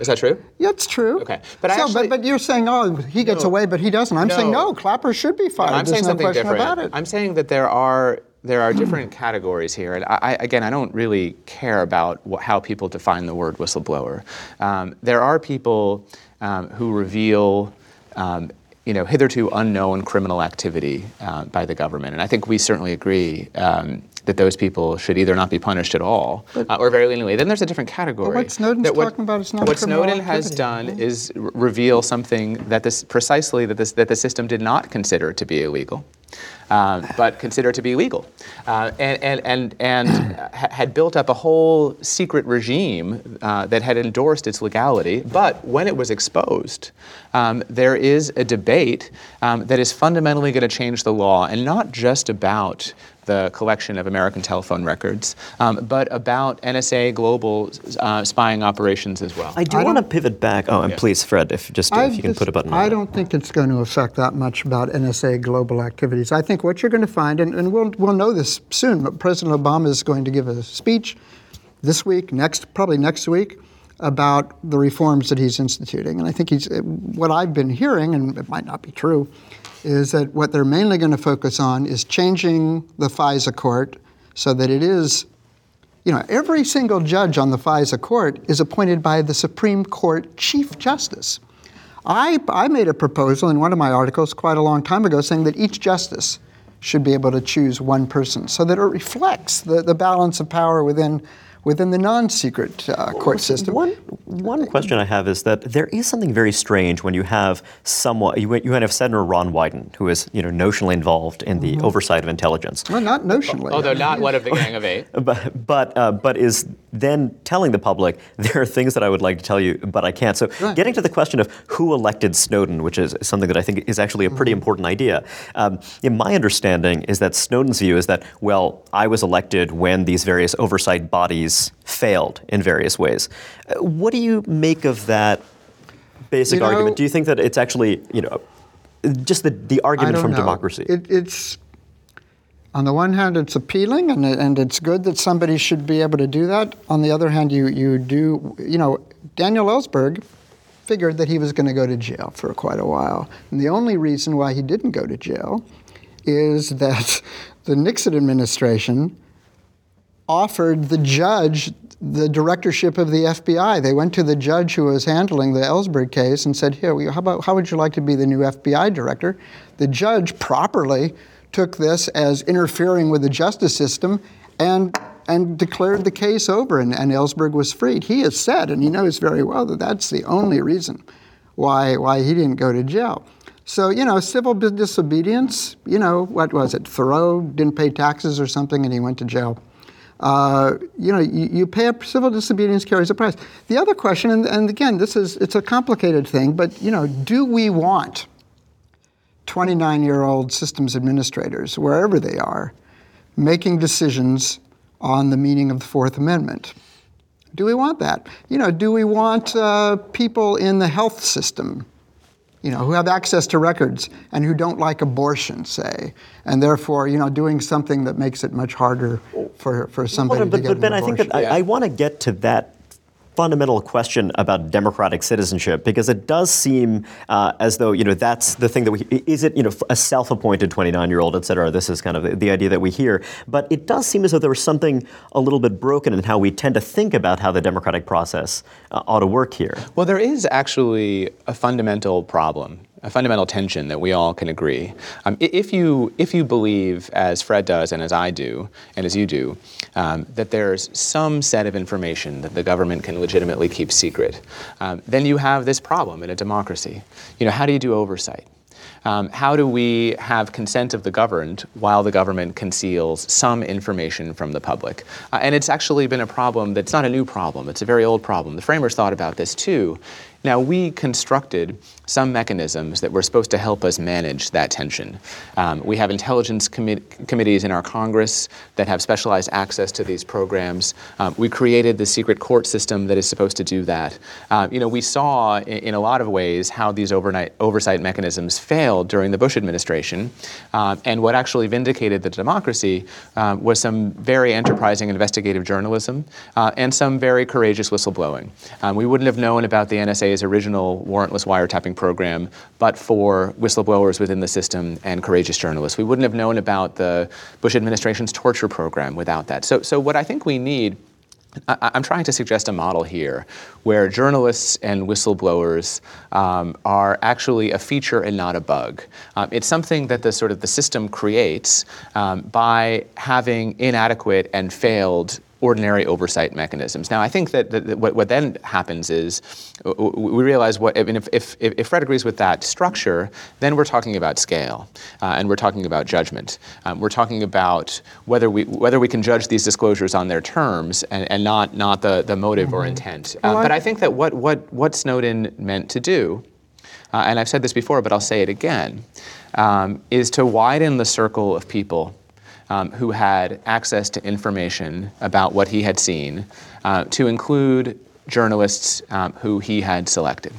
Is that true? Yeah, it's true. Okay. But so, actually- but, but you're saying, oh, he gets No. away, but he doesn't. I'm saying, No. no, Clapper should be fired. I'm There's saying no something different. about it. I'm saying that there are there are different categories here, and I, I, again, I don't really care about how people define the word whistleblower. Um, there are people um, who reveal. Um, you know, hitherto unknown criminal activity uh, by the government, and I think we certainly agree um, that those people should either not be punished at all uh, or very leniently. Then there's a different category. what Snowden's that talking about is not what Snowden has done is r- reveal something that this precisely that this that the system did not consider to be illegal, um, but consider to be legal, uh, and and and and ha- had built up a whole secret regime uh, that had endorsed its legality. But when it was exposed, um, there is a debate um, that is fundamentally going to change the law, and not just about the collection of American telephone records, um, but about NSA global uh, spying operations as well. I do I want to pivot back. Oh, and please, Fred, if just I if you can put a button. on I don't think it's going to affect that much about NSA global activities. I think what you're going to find, and, and we'll, we'll know this soon, but President Obama is going to give a speech this week, next, probably next week, about the reforms that he's instituting. And I think he's, what I've been hearing, and it might not be true, is that what they're mainly going to focus on is changing the FISA court so that it is you know, every single judge on the FISA court is appointed by the Supreme Court Chief Justice. I, I made a proposal in one of my articles quite a long time ago saying that each justice should be able to choose one person so that it reflects the, the balance of power within, within the non secret uh, court system. One, one question I have is that there is something very strange when you have someone, you, you have Senator Ron Wyden, who is you know, notionally involved in the Mm-hmm. oversight of intelligence, Well, not notionally. Although not one of the Gang of Eight. but, but, uh, but is then telling the public, there are things that I would like to tell you, but I can't. So getting to the question of who elected Snowden, which is something that I think is actually a pretty Mm-hmm. important idea. Um, yeah, my understanding is that Snowden's view is that, well, I was elected when these various oversight bodies failed in various ways. Uh, what do you make of that basic You know- argument? Do you think that it's actually, you know, just the, the argument from know. democracy? It, it's on the one hand, it's appealing, and, and it's good that somebody should be able to do that. On the other hand, you you do you know Daniel Ellsberg figured that he was going to go to jail for quite a while, and the only reason why he didn't go to jail is that the Nixon administration offered the judge the directorship of the FBI. They went to the judge who was handling the Ellsberg case and said, "Here, how about how would you like to be the new FBI director?" The judge properly took this as interfering with the justice system and and declared the case over, and, and Ellsberg was freed. He has said, and he knows very well that that's the only reason why why he didn't go to jail. So you know, civil disobedience. You know, what was it? Thoreau didn't pay taxes or something, and he went to jail. Uh, you know, you, you, pay a civil disobedience carries a price. The other question, and, and again, this is it's a complicated thing, but you know, do we want 29-year-old systems administrators, wherever they are, making decisions on the meaning of the Fourth Amendment? Do we want that? You know, do we want uh, people in the health system you know, who have access to records and who don't like abortion, say, and therefore, you know, doing something that makes it much harder for, for somebody well, but, to get But Ben, I think that I, I want to get to that fundamental question about democratic citizenship because it does seem uh, as though you know that's the thing that we is it you know a self-appointed 29-year-old et cetera this is kind of the, the, idea that we hear but it does seem as though there was something a little bit broken in how we tend to think about how the democratic process uh, ought to work here well there is actually a fundamental problem a fundamental tension that we all can agree. Um, if you if you believe, as Fred does and as I do and as you do, um, that there's some set of information that the government can legitimately keep secret, um, then you have this problem in a democracy. You know, how do you do oversight? Um, how do we have consent of the governed while the government conceals some information from the public? Uh, and it's actually been a problem that's not a new problem, it's a very old problem. The framers thought about this too. Now, we constructed some mechanisms that were supposed to help us manage that tension. Um, we have intelligence commi- committees in our Congress that have specialized access to these programs. Um, we created the secret court system that is supposed to do that. Uh, you know, we saw in, in, a lot of ways how these overnight oversight mechanisms failed during the Bush administration. Uh, and what actually vindicated the democracy uh, was some very enterprising investigative journalism uh, and some very courageous whistleblowing. Um, we wouldn't have known about the NSA's original warrantless wiretapping program, but for whistleblowers within the system and courageous journalists. We wouldn't have known about the Bush administration's torture program without that. So, so what I think we need I, am trying to suggest a model here where journalists and whistleblowers um, are actually a feature and not a bug. Um, it's something that the sort of the system creates um, by having inadequate and failed ordinary oversight mechanisms. Now, I think that, that, that what, what, then happens is we realize what, I mean, if, if, if Fred agrees with that structure, then we're talking about scale uh, and we're talking about judgment. Um, we're talking about whether we, whether we can judge these disclosures on their terms and, and not, not the, the motive mm-hmm. or intent. Um, but I think that what, what, what Snowden meant to do, uh, and I've said this before, but I'll say it again, um, is to widen the circle of people um, who had access to information about what he had seen, uh, to include journalists um, who he had selected.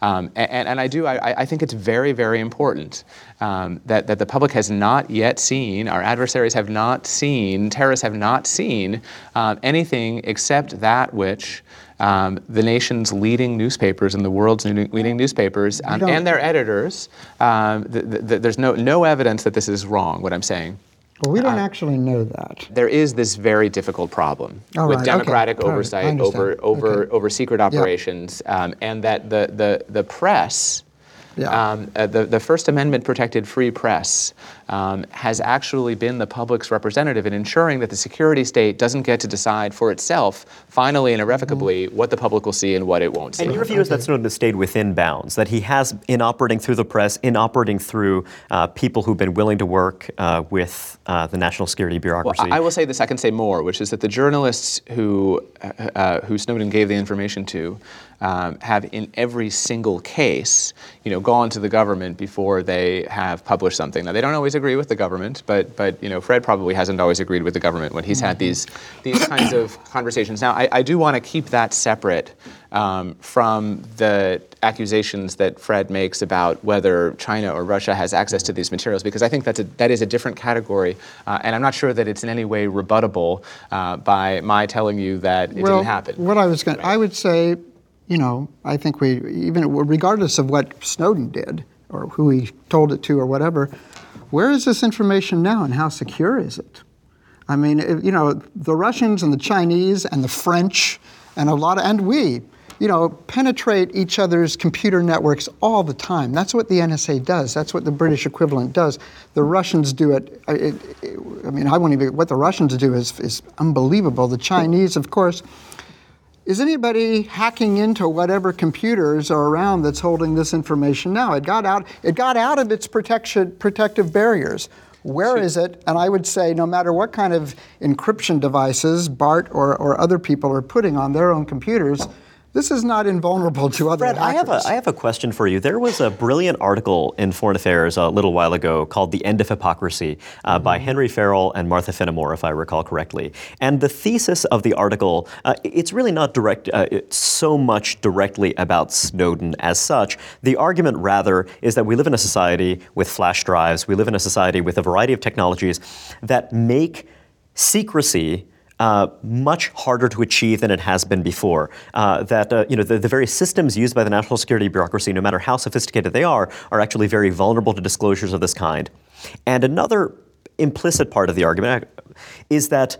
Um, and, and, I do, I, I, think it's very, very important um, that, that the public has not yet seen, our adversaries have not seen, terrorists have not seen uh, anything except that which um, the nation's leading newspapers and the world's leading newspapers um, and their editors, um, the, the, there's no, no evidence that this is wrong, what I'm saying. Well, we don't uh, actually know that. There is this very difficult problem with right, democratic okay. oversight right, over over okay. over secret operations, yep. um, and that the the the press yeah. Um, uh, the, the First Amendment protected free press um, has actually been the public's representative in ensuring that the security state doesn't get to decide for itself, finally and irrevocably, mm-hmm. what the public will see and what it won't see. And your view is that Snowden has stayed within bounds, that he has, in operating through the press, in operating through uh, people who've been willing to work uh, with uh, the national security bureaucracy. Well, I will say this, I can say more, which is that the journalists who, uh, uh, who Snowden gave the information to um, have in every single case, you know, gone to the government before they have published something. Now they don't always agree with the government, but but you know, Fred probably hasn't always agreed with the government when he's mm-hmm. had these these kinds of conversations. Now I, I do want to keep that separate um, from the accusations that Fred makes about whether China or Russia has access to these materials, because I think that's a, that is a different category, uh, and I'm not sure that it's in any way rebuttable uh, by my telling you that it well, didn't happen. What I was going, right? I would say you know, I think we, even regardless of what Snowden did or who he told it to or whatever, where is this information now and how secure is it? I mean, you know, the Russians and the Chinese and the French and a lot of, and we, you know, penetrate each other's computer networks all the time. That's what the NSA does. That's what the British equivalent does. The Russians do it. it, it I mean, I wouldn't even. What the Russians do is is unbelievable. The Chinese, of course. Is anybody hacking into whatever computers are around that's holding this information now? It got out. It got out of its protection protective barriers. Where is it? And I would say, no matter what kind of encryption devices Bart or, or other people are putting on their own computers, this is not invulnerable to other Fred, hackers. I have, a, I have a question for you. There was a brilliant article in Foreign Affairs a little while ago called The End of Hypocrisy uh, mm-hmm. by Henry Farrell and Martha Finnemore, if I recall correctly. And the thesis of the article, uh, it's really not direct, uh, so much directly about Snowden as such. The argument, rather, is that we live in a society with flash drives, we live in a society with a variety of technologies that make secrecy uh, much harder to achieve than it has been before. Uh, that uh, you know the, the very systems used by the national security bureaucracy, no matter how sophisticated they are, are actually very vulnerable to disclosures of this kind. And another implicit part of the argument is that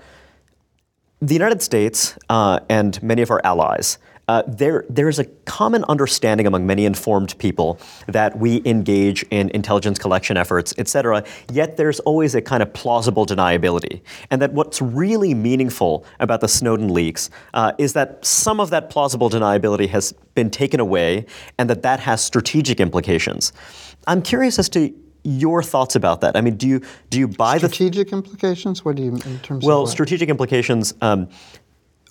the United States uh, and many of our allies uh, there, there's a common understanding among many informed people that we engage in intelligence collection efforts, et cetera, yet there's always a kind of plausible deniability. And that what's really meaningful about the Snowden leaks uh, is that some of that plausible deniability has been taken away and that that has strategic implications. I'm curious as to your thoughts about that. I mean, do you do you buy strategic the strategic implications? What do you in terms well, strategic implications. Um,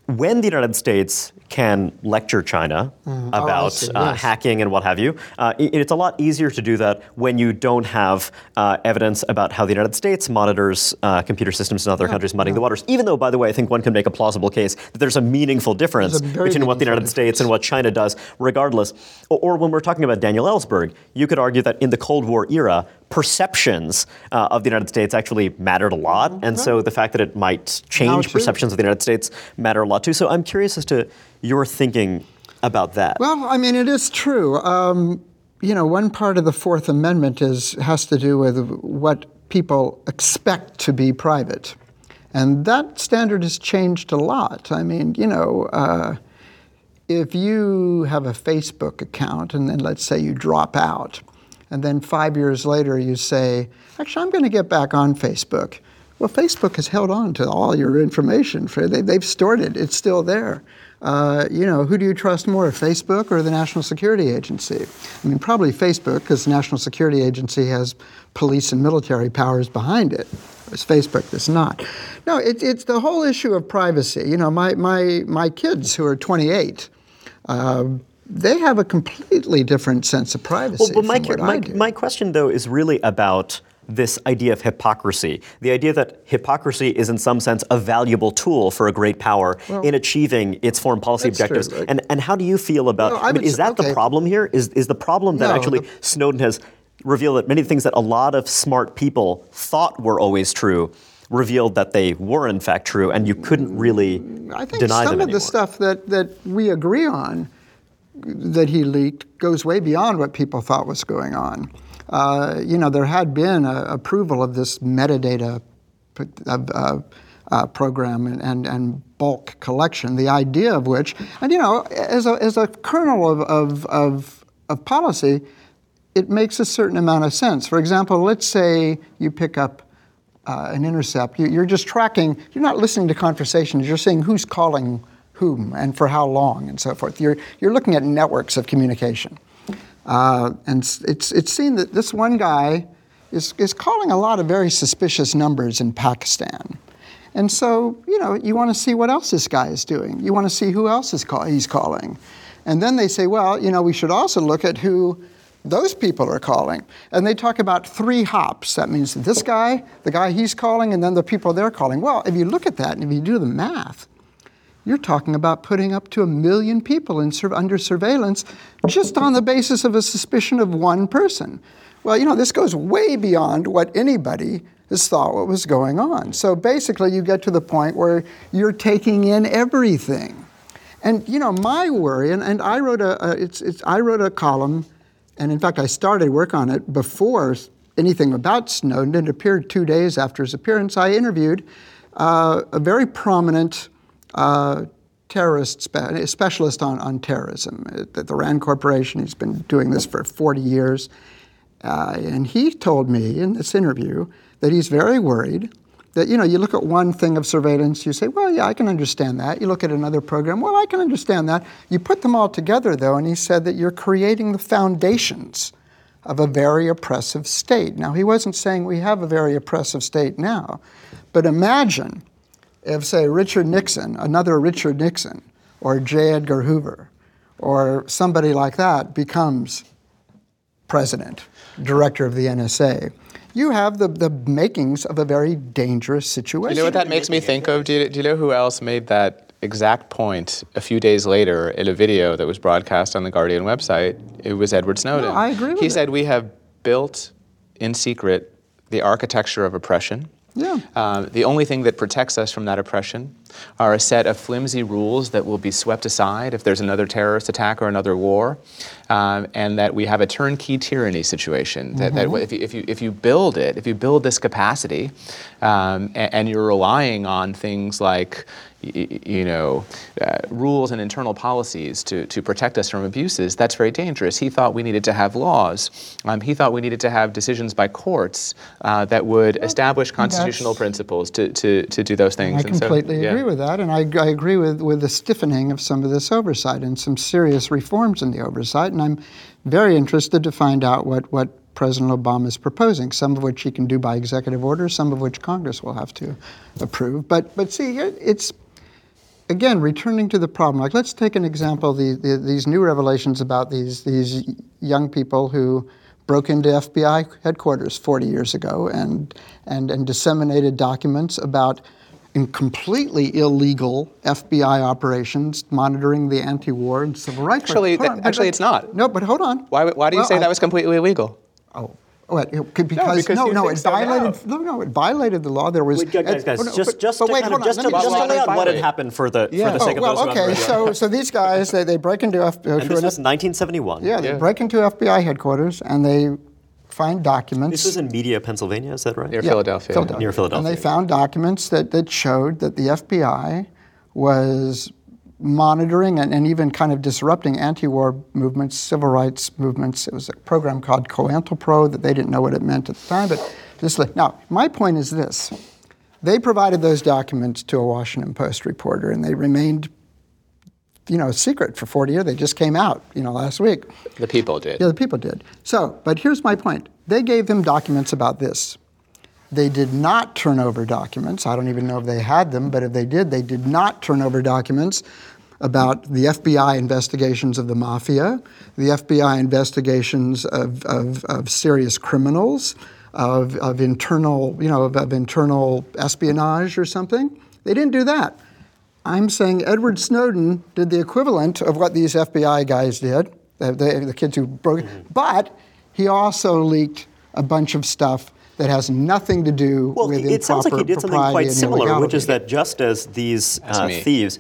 when the United States can lecture China mm. about oh, uh, hacking and what have you, uh, it, it's a lot easier to do that when you don't have uh, evidence about how the United States monitors uh, computer systems in other yeah, countries muddying yeah. the waters. Even though, by the way, I think one can make a plausible case that there's a meaningful difference a between meaningful what the United difference. States and what China does, regardless. Or, or, when we're talking about Daniel Ellsberg, you could argue that in the Cold War era, perceptions uh, of the United States actually mattered a lot. Mm-hmm. And so the fact that it might change perceptions of the United States matter a lot too. So I'm curious as to your thinking about that. Well, I mean, it is true. Um, you know, one part of the Fourth Amendment is has to do with what people expect to be private. And that standard has changed a lot. I mean, you know, uh, if you have a Facebook account and then let's say you drop out, and then five years later you say, actually, I'm going to get back on Facebook. Well, Facebook has held on to all your information. For, they, have stored it. It's still there. Uh, you know, who do you trust more, Facebook or the National Security Agency? I mean, probably Facebook, because the National Security Agency has police and military powers behind it, whereas Facebook does not. No, it, it's the whole issue of privacy. You know, my, my, my kids who are 28, uh, they have a completely different sense of privacy. Well, my, my, my question, though, is really about this idea of hypocrisy. The idea that hypocrisy is, in some sense, a valuable tool for a great power well, in achieving its foreign policy objectives. True, and, and how do you feel about no, I mean, is that okay. the problem here? Is, is the problem that no, actually the, Snowden has revealed that many things that a lot of smart people thought were always true? revealed that they were in fact true, and you couldn't really mm, I think deny some of the stuff that, that we agree on that he leaked goes way beyond what people thought was going on. Uh, you know, there had been a, approval of this metadata uh, uh, program and, and, and, bulk collection, the idea of which, and you know, as a, as a kernel of, of, of, of policy, it makes a certain amount of sense. For example, let's say you pick up uh, an intercept, you, are just tracking, you're not listening to conversations, you're seeing who's calling whom and for how long and so forth. You're, you're looking at networks of communication. Uh, and it's, it's seen that this one guy is, is calling a lot of very suspicious numbers in Pakistan. And so, you know, you want to see what else this guy is doing. You want to see who else is call, he's calling. And then they say, well, you know, we should also look at who those people are calling. And they talk about three hops. That means this guy, the guy he's calling, and then the people they're calling. Well, if you look at that and if you do the math, you're talking about putting up to a million people in, under surveillance just on the basis of a suspicion of one person. Well, you know, this goes way beyond what anybody has thought what was going on. So basically, you get to the point where you're taking in everything. And you know, my worry, and, and I wrote a, a it's, it's, I wrote a column, and in fact, I started work on it before anything about Snowden. It appeared two days after his appearance. I interviewed uh, a very prominent uh, terrorist spe- specialist on, on terrorism at the Rand Corporation. He's been doing this for 40 years. Uh, and he told me in this interview that he's very worried that, you know, you look at one thing of surveillance, you say, well, yeah, I can understand that. You look at another program, well, I can understand that. You put them all together, though, and he said that you're creating the foundations of a very oppressive state. Now, he wasn't saying we have a very oppressive state now, but imagine if, say, Richard Nixon, another Richard Nixon, or J. Edgar Hoover, or somebody like that becomes president, director of the NSA, you have the, the makings of a very dangerous situation. You know what that makes me think of? Do you, do you know who else made that exact point a few days later in a video that was broadcast on the Guardian website? It was Edward Snowden. No, I agree with He it. said, We have built in secret the architecture of oppression. Yeah. Um, the only thing that protects us from that oppression are a set of flimsy rules that will be swept aside if there's another terrorist attack or another war, um, and that we have a turnkey tyranny situation. That, that if, you, if, you, if you build it, if you build this capacity, um, and, and you're relying on things like you know, uh, rules and internal policies to, to protect us from abuses, that's very dangerous. He thought we needed to have laws. Um, he thought we needed to have decisions by courts uh, that would establish constitutional that's- principles to, to, to do those things. I And so, completely yeah. agree with that, and I, I agree with, with the stiffening of some of this oversight and some serious reforms in the oversight. And I'm very interested to find out what, what President Obama is proposing, some of which he can do by executive order, some of which Congress will have to approve. But, but see, it's again returning to the problem. Like, let's take an example: the, the, these new revelations about these these young people who broke into FBI headquarters 40 years ago and and and disseminated documents about in completely illegal FBI operations monitoring the anti-war and civil rights. Actually, Hold that- on, actually, it's not. No, but hold on. Why, why do you Well, say I- that was completely illegal? Oh, what? It could, because, because no, no, it violated. No, no, it violated the law. There was. Wait, guys, guys, it- oh, no, just, but- just, but to wait, kind of, just, to, just to lay out what had happened for the, Yeah. for the Oh, sake of well, those who okay, so so these guys they, they break into F, uh, And this an was 1971. yeah they Yeah. break into FBI headquarters and they find documents. This was in Media, Pennsylvania, is that right? Near Yeah, Philadelphia. Near Philadelphia. And they found documents that, that showed that the FBI was monitoring and, and even kind of disrupting anti-war movements, civil rights movements. It was a program called COINTELPRO that they didn't know what it meant at the time. But just like, now, my point is this: they provided those documents to a Washington Post reporter, and they remained, you know, secret for 40 years. They just came out, you know, last week. The people did. Yeah, the people did. So, but here's my point. They gave them documents about this. They did not turn over documents. I don't even know if they had them, but if they did, they did not turn over documents about the FBI investigations of the mafia, the FBI investigations of, of, of serious criminals, of, of internal, you know, of, of internal espionage or something. They didn't do that. I'm saying Edward Snowden did the equivalent of what these FBI guys did, the, the, the kids who broke Mm-hmm. it, but he also leaked a bunch of stuff that has nothing to do Well, with it sounds like he did something quite similar, which is that just as these uh, thieves,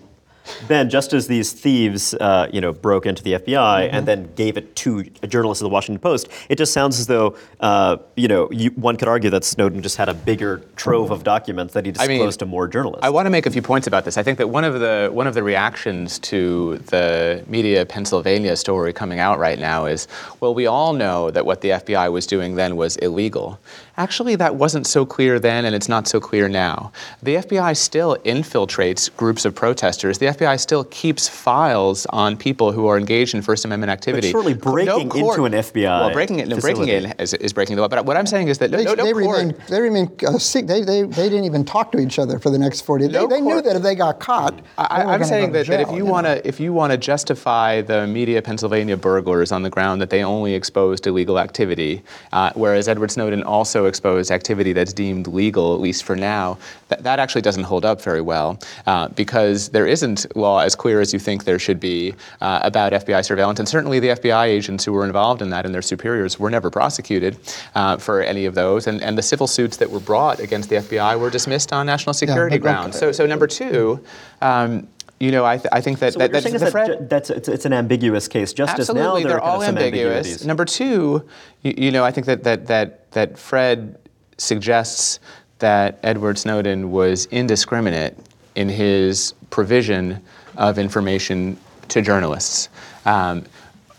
Ben, just as these thieves, uh, you know, broke into the FBI Mm-hmm. and then gave it to a journalist of the Washington Post, it just sounds as though, uh, you know, you, one could argue that Snowden just had a bigger trove of documents that he I mean, disclosed to more journalists. I want to make a few points about this. I think that one of the one of the reactions to the Media Pennsylvania story coming out right now is, well, we all know that what the FBI was doing then was illegal. Actually, that wasn't so clear then, and it's not so clear now. The FBI still infiltrates groups of protesters. The FBI still keeps files on people who are engaged in First Amendment activity. surely breaking into an FBI well, breaking it, no, breaking in is, is breaking the law. But what I'm saying is that no, They, no, no they court- remain, they remain uh, sick. They, they, they didn't even talk to each other for the next 40 days. No they, they knew that if they got caught, they I, were I'm saying go to that, that if jail, you want to if you want to justify the Media Pennsylvania burglars on the ground that they only exposed illegal activity, uh, whereas Edward Snowden also exposed activity that's deemed legal, at least for now, that, that actually doesn't hold up very well uh, because there isn't law as clear as you think there should be uh, about FBI surveillance, and certainly the FBI agents who were involved in that and their superiors were never prosecuted uh, for any of those, and, and the civil suits that were brought against the FBI were dismissed on national security look- grounds. So, so number two. Um, you know, I, th- I think that, so that, what you're that saying is the that ju- that's, it's, it's an ambiguous case. Just as now they're all ambiguous. Number two, you, you know, I think that that that that Fred suggests that Edward Snowden was indiscriminate in his provision of information to journalists. Um,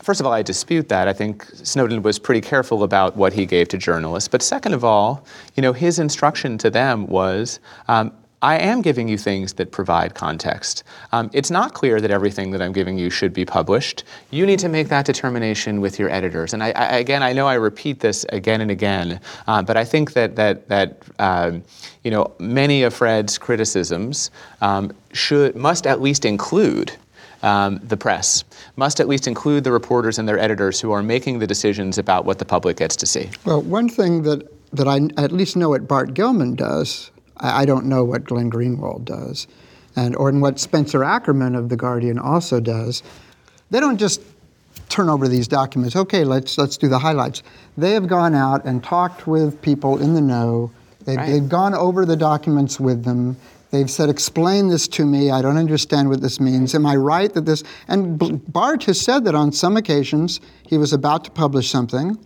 first of all, I dispute that. I think Snowden was pretty careful about what he gave to journalists. But second of all, you know, his instruction to them was um, I am giving you things that provide context. Um, it's not clear that everything that I'm giving you should be published. You need to make that determination with your editors. And I, I, again, I know I repeat this again and again, uh, but I think that that that um, you know many of Fred's criticisms um, should must at least include. Um, the press must at least include the reporters and their editors who are making the decisions about what the public gets to see. Well, one thing that, that I at least know what Bart Gellman does I, I don't know what Glenn Greenwald does, and or what Spencer Ackerman of the Guardian also does. They don't just turn over these documents. Okay, let's let's do the highlights. They have gone out and talked with people in the know. They've, right. they've gone over the documents with them. They've said, explain this to me. I don't understand what this means. Am I right that this? And Bart has said that on some occasions he was about to publish something,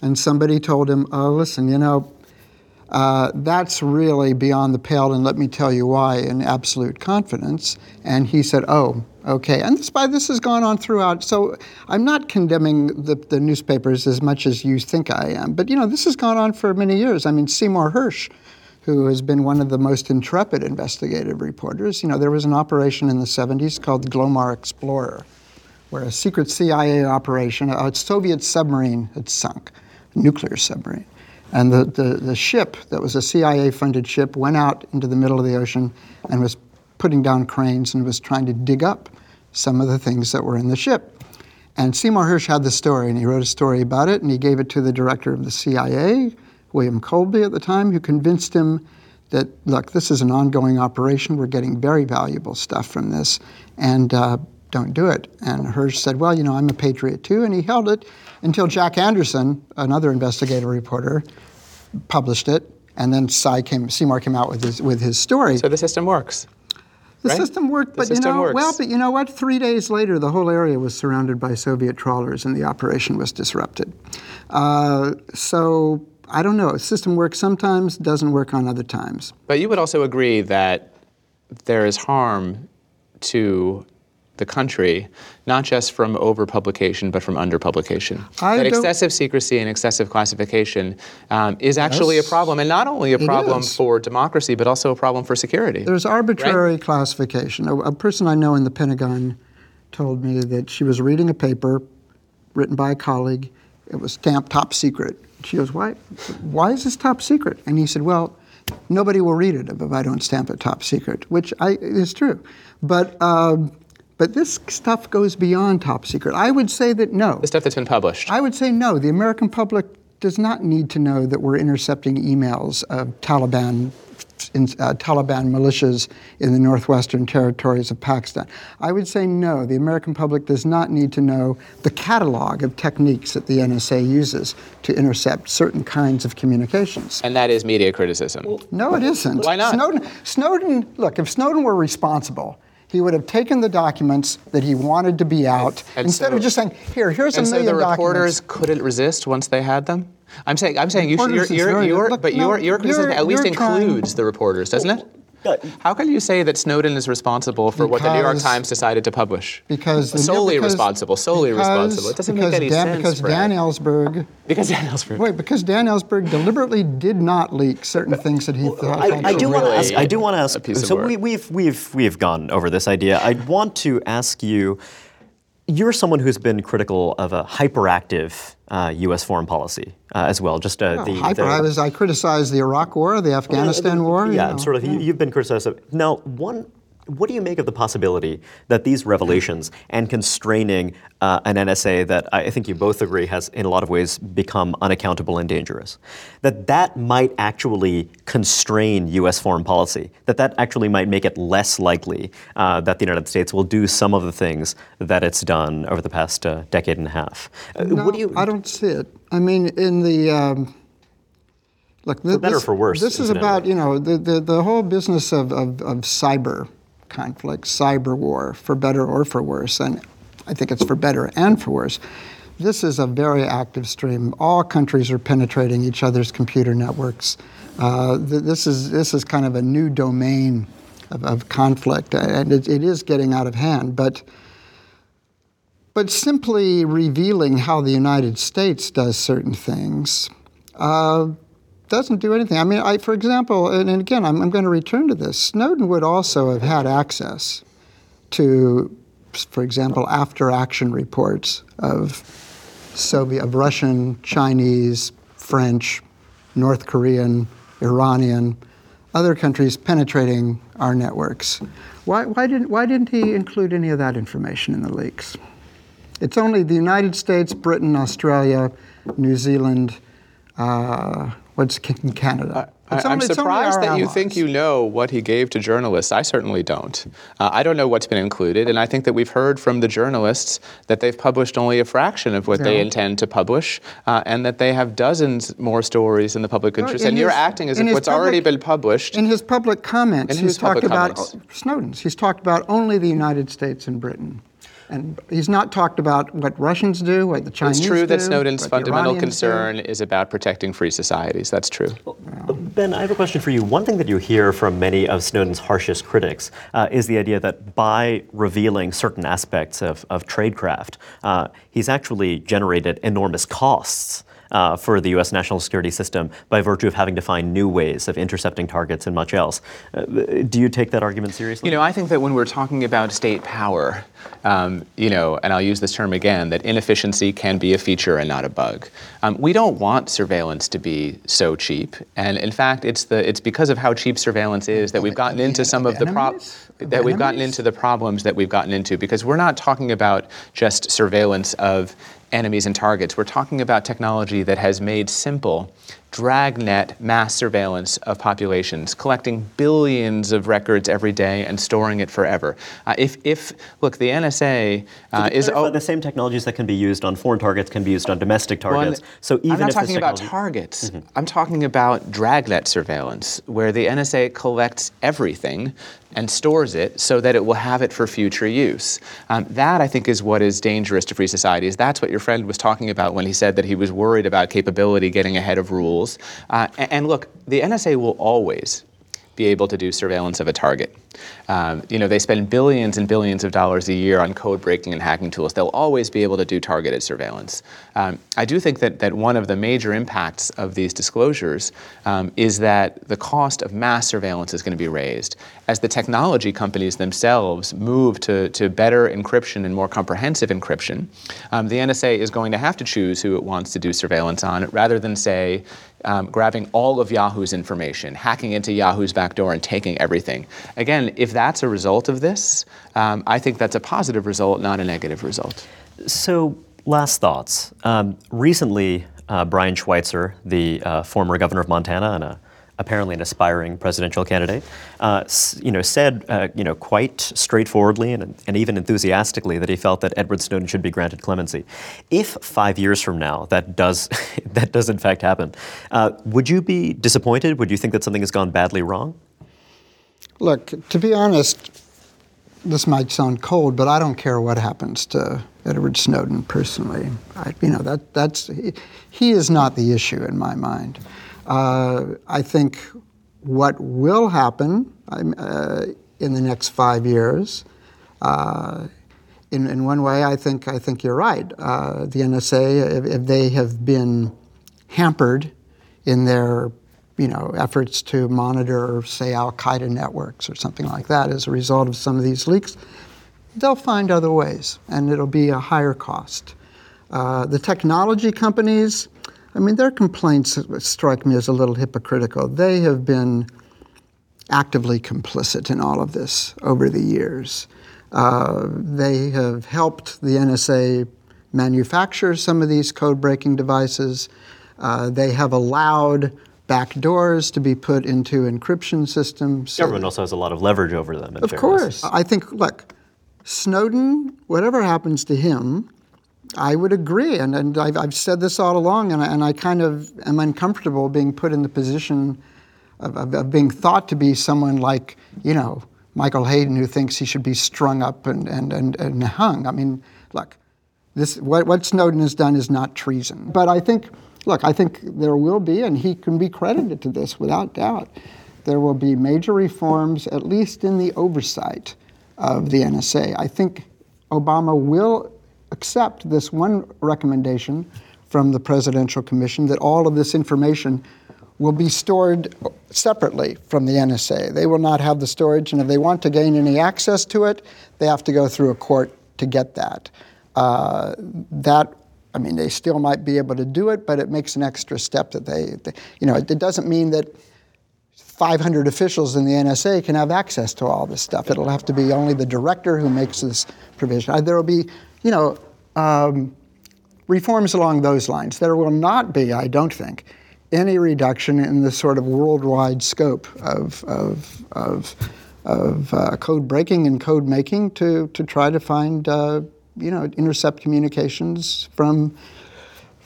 and somebody told him, oh, listen, you know, uh, that's really beyond the pale, and let me tell you why in absolute confidence. And he said, Oh, okay. And this, by this has gone on throughout. So I'm not condemning the, the newspapers as much as you think I am. But, you know, this has gone on for many years. I mean, Seymour Hersh who has been one of the most intrepid investigative reporters, you know, there was an operation in the 70s called Glomar Explorer, where a secret CIA operation, a Soviet submarine had sunk, a nuclear submarine. And the, the, the ship, that was a CIA funded ship, went out into the middle of the ocean and was putting down cranes and was trying to dig up some of the things that were in the ship. And Seymour Hersh had the story, and he wrote a story about it, and he gave it to the director of the CIA, William Colby at the time, who convinced him that, look, this is an ongoing operation. We're getting very valuable stuff from this, and uh, don't do it. And Hersh said, well, you know, I'm a patriot too, and he held it until Jack Anderson, another investigative reporter, published it, and then came, Seymour came out with his with his story. So the system works. The right? system worked, but you know, works. well, but you know what? Three days later, the whole area was surrounded by Soviet trawlers, and the operation was disrupted. Uh, so I don't know. The system works sometimes, doesn't work on other times. But you would also agree that there is harm to the country, not just from overpublication, but from underpublication. I that excessive secrecy and excessive classification um, is actually yes, a problem, and not only a problem for democracy, but also a problem for security. There's arbitrary right? classification. A, a person I know in the Pentagon told me that she was reading a paper written by a colleague. It was stamped top secret. She goes, "Why? Why is this top secret?" And he said, "Well." Nobody will read it if I don't stamp it top secret, which I, is true. But um, but this stuff goes beyond top secret. I would say that no. The stuff that's been published. I would say no. The American public does not need to know that we're intercepting emails of Taliban in, uh, Taliban militias in the northwestern territories of Pakistan. I would say no. The American public does not need to know the catalog of techniques that the NSA uses to intercept certain kinds of communications. And that is media criticism. Well, no, it isn't. Why not? Snowden, Snowden, look, if Snowden were responsible, he would have taken the documents that he wanted to be out and instead so, of just saying, "Here, here's a million documents." And so the reporters couldn't resist once they had them. I'm saying, I'm saying, you should, you're, you're, you're, look, but no, your your criticism at least includes trying, the reporters, doesn't it? How can you say that Snowden is responsible for what the New York Times decided to publish? Because solely because, responsible, solely because, responsible. It doesn't make any Dan, sense. Because Dan Ellsberg. Because Dan Ellsberg. Wait, because Dan Ellsberg deliberately did not leak certain things that he thought. I, I do want to ask. I do want to ask. So we, we've we've we've gone over this idea. I want to ask you you're someone who's been critical of a hyperactive uh, U.S. foreign policy uh, as well. Just uh, the, hyper. The, I was I criticized the Iraq War, the Afghanistan War. Yeah, you know. sort of. Yeah. You, have been criticized. Of, now, one what do you make of the possibility that these revelations and constraining uh, an NSA that I think you both agree has, in a lot of ways, become unaccountable and dangerous, that that might actually constrain U.S. foreign policy, that that actually might make it less likely uh, that the United States will do some of the things that it's done over the past uh, decade and a half? Uh, no, what do you? I don't see it. I mean, in the um, look, for better this, for worse. This is about you know the, the, the whole business of, of, of cyber conflict, cyber war, for better or for worse. And I think it's for better and for worse. this is a very active stream. All countries are penetrating each other's computer networks. Uh, th- this is this is kind of a new domain of, of conflict, and it, it is getting out of hand. But but simply revealing how the United States does certain things uh, doesn't do anything. I mean, I, for example, and, and again, I'm, I'm going to return to this. Snowden would also have had access to, for example, after action reports of Soviet, of Russian, Chinese, French, North Korean, Iranian, other countries penetrating our networks. Why, why, didn't, why didn't he include any of that information in the leaks? It's only the United States, Britain, Australia, New Zealand, uh, what's in Canada. I, am surprised that you think you know what he gave to journalists. I certainly don't. Uh, I don't know what's been included, and I think that we've heard from the journalists that they've published only a fraction of what yeah. they intend to publish, uh, and that they have dozens more stories in the public interest. and his, you're acting as if what's public, already been published. In his public comments, he's talked about Snowden's. He's talked about only the United States and Britain. And he's not talked about what Russians do, what the Chinese do. It's true do, that Snowden's fundamental concern do. is about protecting free societies. That's true. Ben, I have a question for you. One thing that you hear from many of Snowden's harshest critics uh, is the idea that by revealing certain aspects of, of tradecraft, uh, he's actually generated enormous costs uh, for the U.S. national security system by virtue of having to find new ways of intercepting targets and much else. Uh, do you take that argument seriously? You know, I think that when we're talking about state power, um, you know, and I'll use this term again, that inefficiency can be a feature and not a bug. Um, we don't want surveillance to be so cheap, and in fact, it's the it's because of how cheap surveillance is that we've gotten into some of the problems that we've gotten into the problems that we've gotten into because we're not talking about just surveillance of enemies and targets. We're talking about technology that has made simple dragnet mass surveillance of populations, collecting billions of records every day and storing it forever. Uh, if, if, look, the NSA uh, is oh, the same technologies that can be used on foreign targets can be used on domestic targets. Well, so even I'm not talking about targets. Mm-hmm. I'm talking about dragnet surveillance, where the NSA collects everything and stores it so that it will have it for future use. Um, that, I think, is what is dangerous to free societies. That's what your friend was talking about when he said that he was worried about capability getting ahead of rules. Uh, and, and look, the NSA will always be able to do surveillance of a target. Um, you know, they spend billions and billions of dollars a year on code breaking and hacking tools. They'll always be able to do targeted surveillance. Um, I do think that, that one of the major impacts of these disclosures um, is that the cost of mass surveillance is going to be raised. As the technology companies themselves move to, to better encryption and more comprehensive encryption, um, the NSA is going to have to choose who it wants to do surveillance on rather than say, um, grabbing all of Yahoo's information, hacking into Yahoo's backdoor and taking everything. Again, if that's a result of this, um, I think that's a positive result, not a negative result. So, last thoughts. Um, recently, uh, Brian Schweitzer, the uh, former governor of Montana and a apparently an aspiring presidential candidate, uh, you know, said, uh, you know, quite straightforwardly and, and even enthusiastically that he felt that Edward Snowden should be granted clemency. If five years from now that does, that does in fact happen, uh, would you be disappointed? Would you think that something has gone badly wrong? Look, to be honest, this might sound cold, but I don't care what happens to Edward Snowden personally. I, you know, that, that's, he, he is not the issue in my mind. Uh, I think what will happen uh, in the next five years, uh, in, in one way, I think, I think you're right. Uh, the NSA, if, if, they have been hampered in their you know, efforts to monitor, say, Al Qaeda networks or something like that as a result of some of these leaks, they'll find other ways, and it'll be a higher cost. Uh, the technology companies, I mean, their complaints strike me as a little hypocritical. They have been actively complicit in all of this over the years. Uh, they have helped the NSA manufacture some of these code breaking devices. Uh, they have allowed backdoors to be put into encryption systems. Government also has a lot of leverage over them. of fairness. course. I think, look, Snowden, whatever happens to him, I would agree, and, and I've, I've said this all along, and I, and I kind of am uncomfortable being put in the position of, of, of, being thought to be someone like, you know, Michael Hayden, who thinks he should be strung up and, and, and, and hung. I mean, look, this what, what Snowden has done is not treason. But I think, look, I think there will be, and he can be credited to this without doubt. There will be major reforms, at least in the oversight of the NSA. I think Obama will accept this one recommendation from the Presidential Commission that all of this information will be stored separately from the NSA. They will not have the storage, and if they want to gain any access to it, they have to go through a court to get that. Uh, that I mean, they still might be able to do it, but it makes an extra step that they, they you know, it, it, doesn't mean that 500 officials in the NSA can have access to all this stuff. It'll have to be only the director who makes this provision. Uh, there will be, you know, um, reforms along those lines. There will not be, I don't think, any reduction in the sort of worldwide scope of, of, of, of uh, code breaking and code making to, to try to find, uh, you know, intercept communications from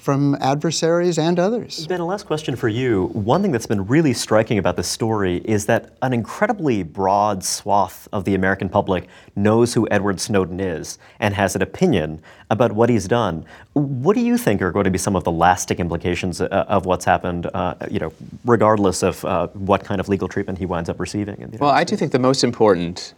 from adversaries and others. Ben, a last question for you. One thing that's been really striking about this story is that an incredibly broad swath of the American public knows who Edward Snowden is and has an opinion about what he's done. What do you think are going to be some of the lasting implications uh, of what's happened, uh, you know, regardless of uh, what kind of legal treatment he winds up receiving? well, I do think the most important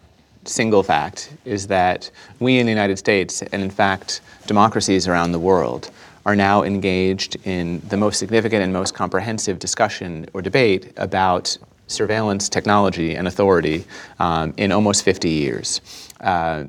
single fact is that we in the United States, and in fact democracies around the world, are now engaged in the most significant and most comprehensive discussion or debate about surveillance technology and authority um, in almost 50 years. Uh,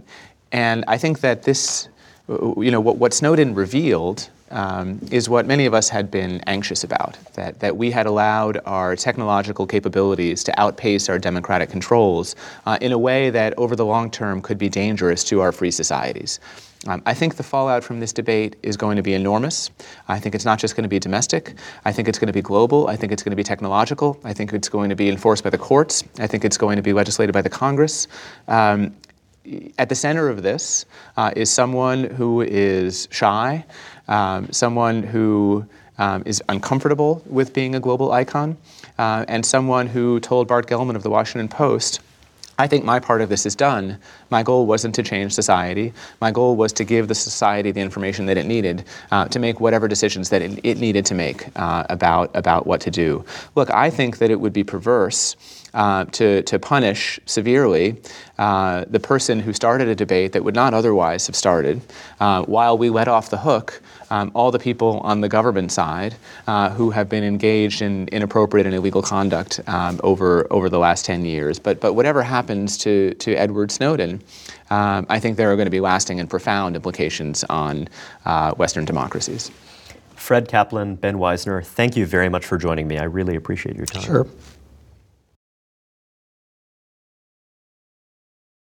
and I think that this, you know, what, what Snowden revealed um, is what many of us had been anxious about that, that we had allowed our technological capabilities to outpace our democratic controls uh, in a way that over the long term could be dangerous to our free societies. Um, I think the fallout from this debate is going to be enormous. I think it's not just going to be domestic. I think it's going to be global. I think it's going to be technological. I think it's going to be enforced by the courts. I think it's going to be legislated by the Congress. Um, at the center of this uh, is someone who is shy, um, someone who um, is uncomfortable with being a global icon, uh, and someone who told Bart Gellman of the Washington Post I think my part of this is done. My goal wasn't to change society. My goal was to give the society the information that it needed uh, to make whatever decisions that it, it needed to make uh, about, about what to do. Look, I think that it would be perverse uh, to, to punish severely uh, the person who started a debate that would not otherwise have started uh, while we let off the hook um, all the people on the government side uh, who have been engaged in inappropriate and illegal conduct um, over, over the last 10 years. But, but whatever happens to, to Edward Snowden, um, I think there are going to be lasting and profound implications on uh, Western democracies. Fred Kaplan, Ben Wizner, thank you very much for joining me. I really appreciate your time. Sure.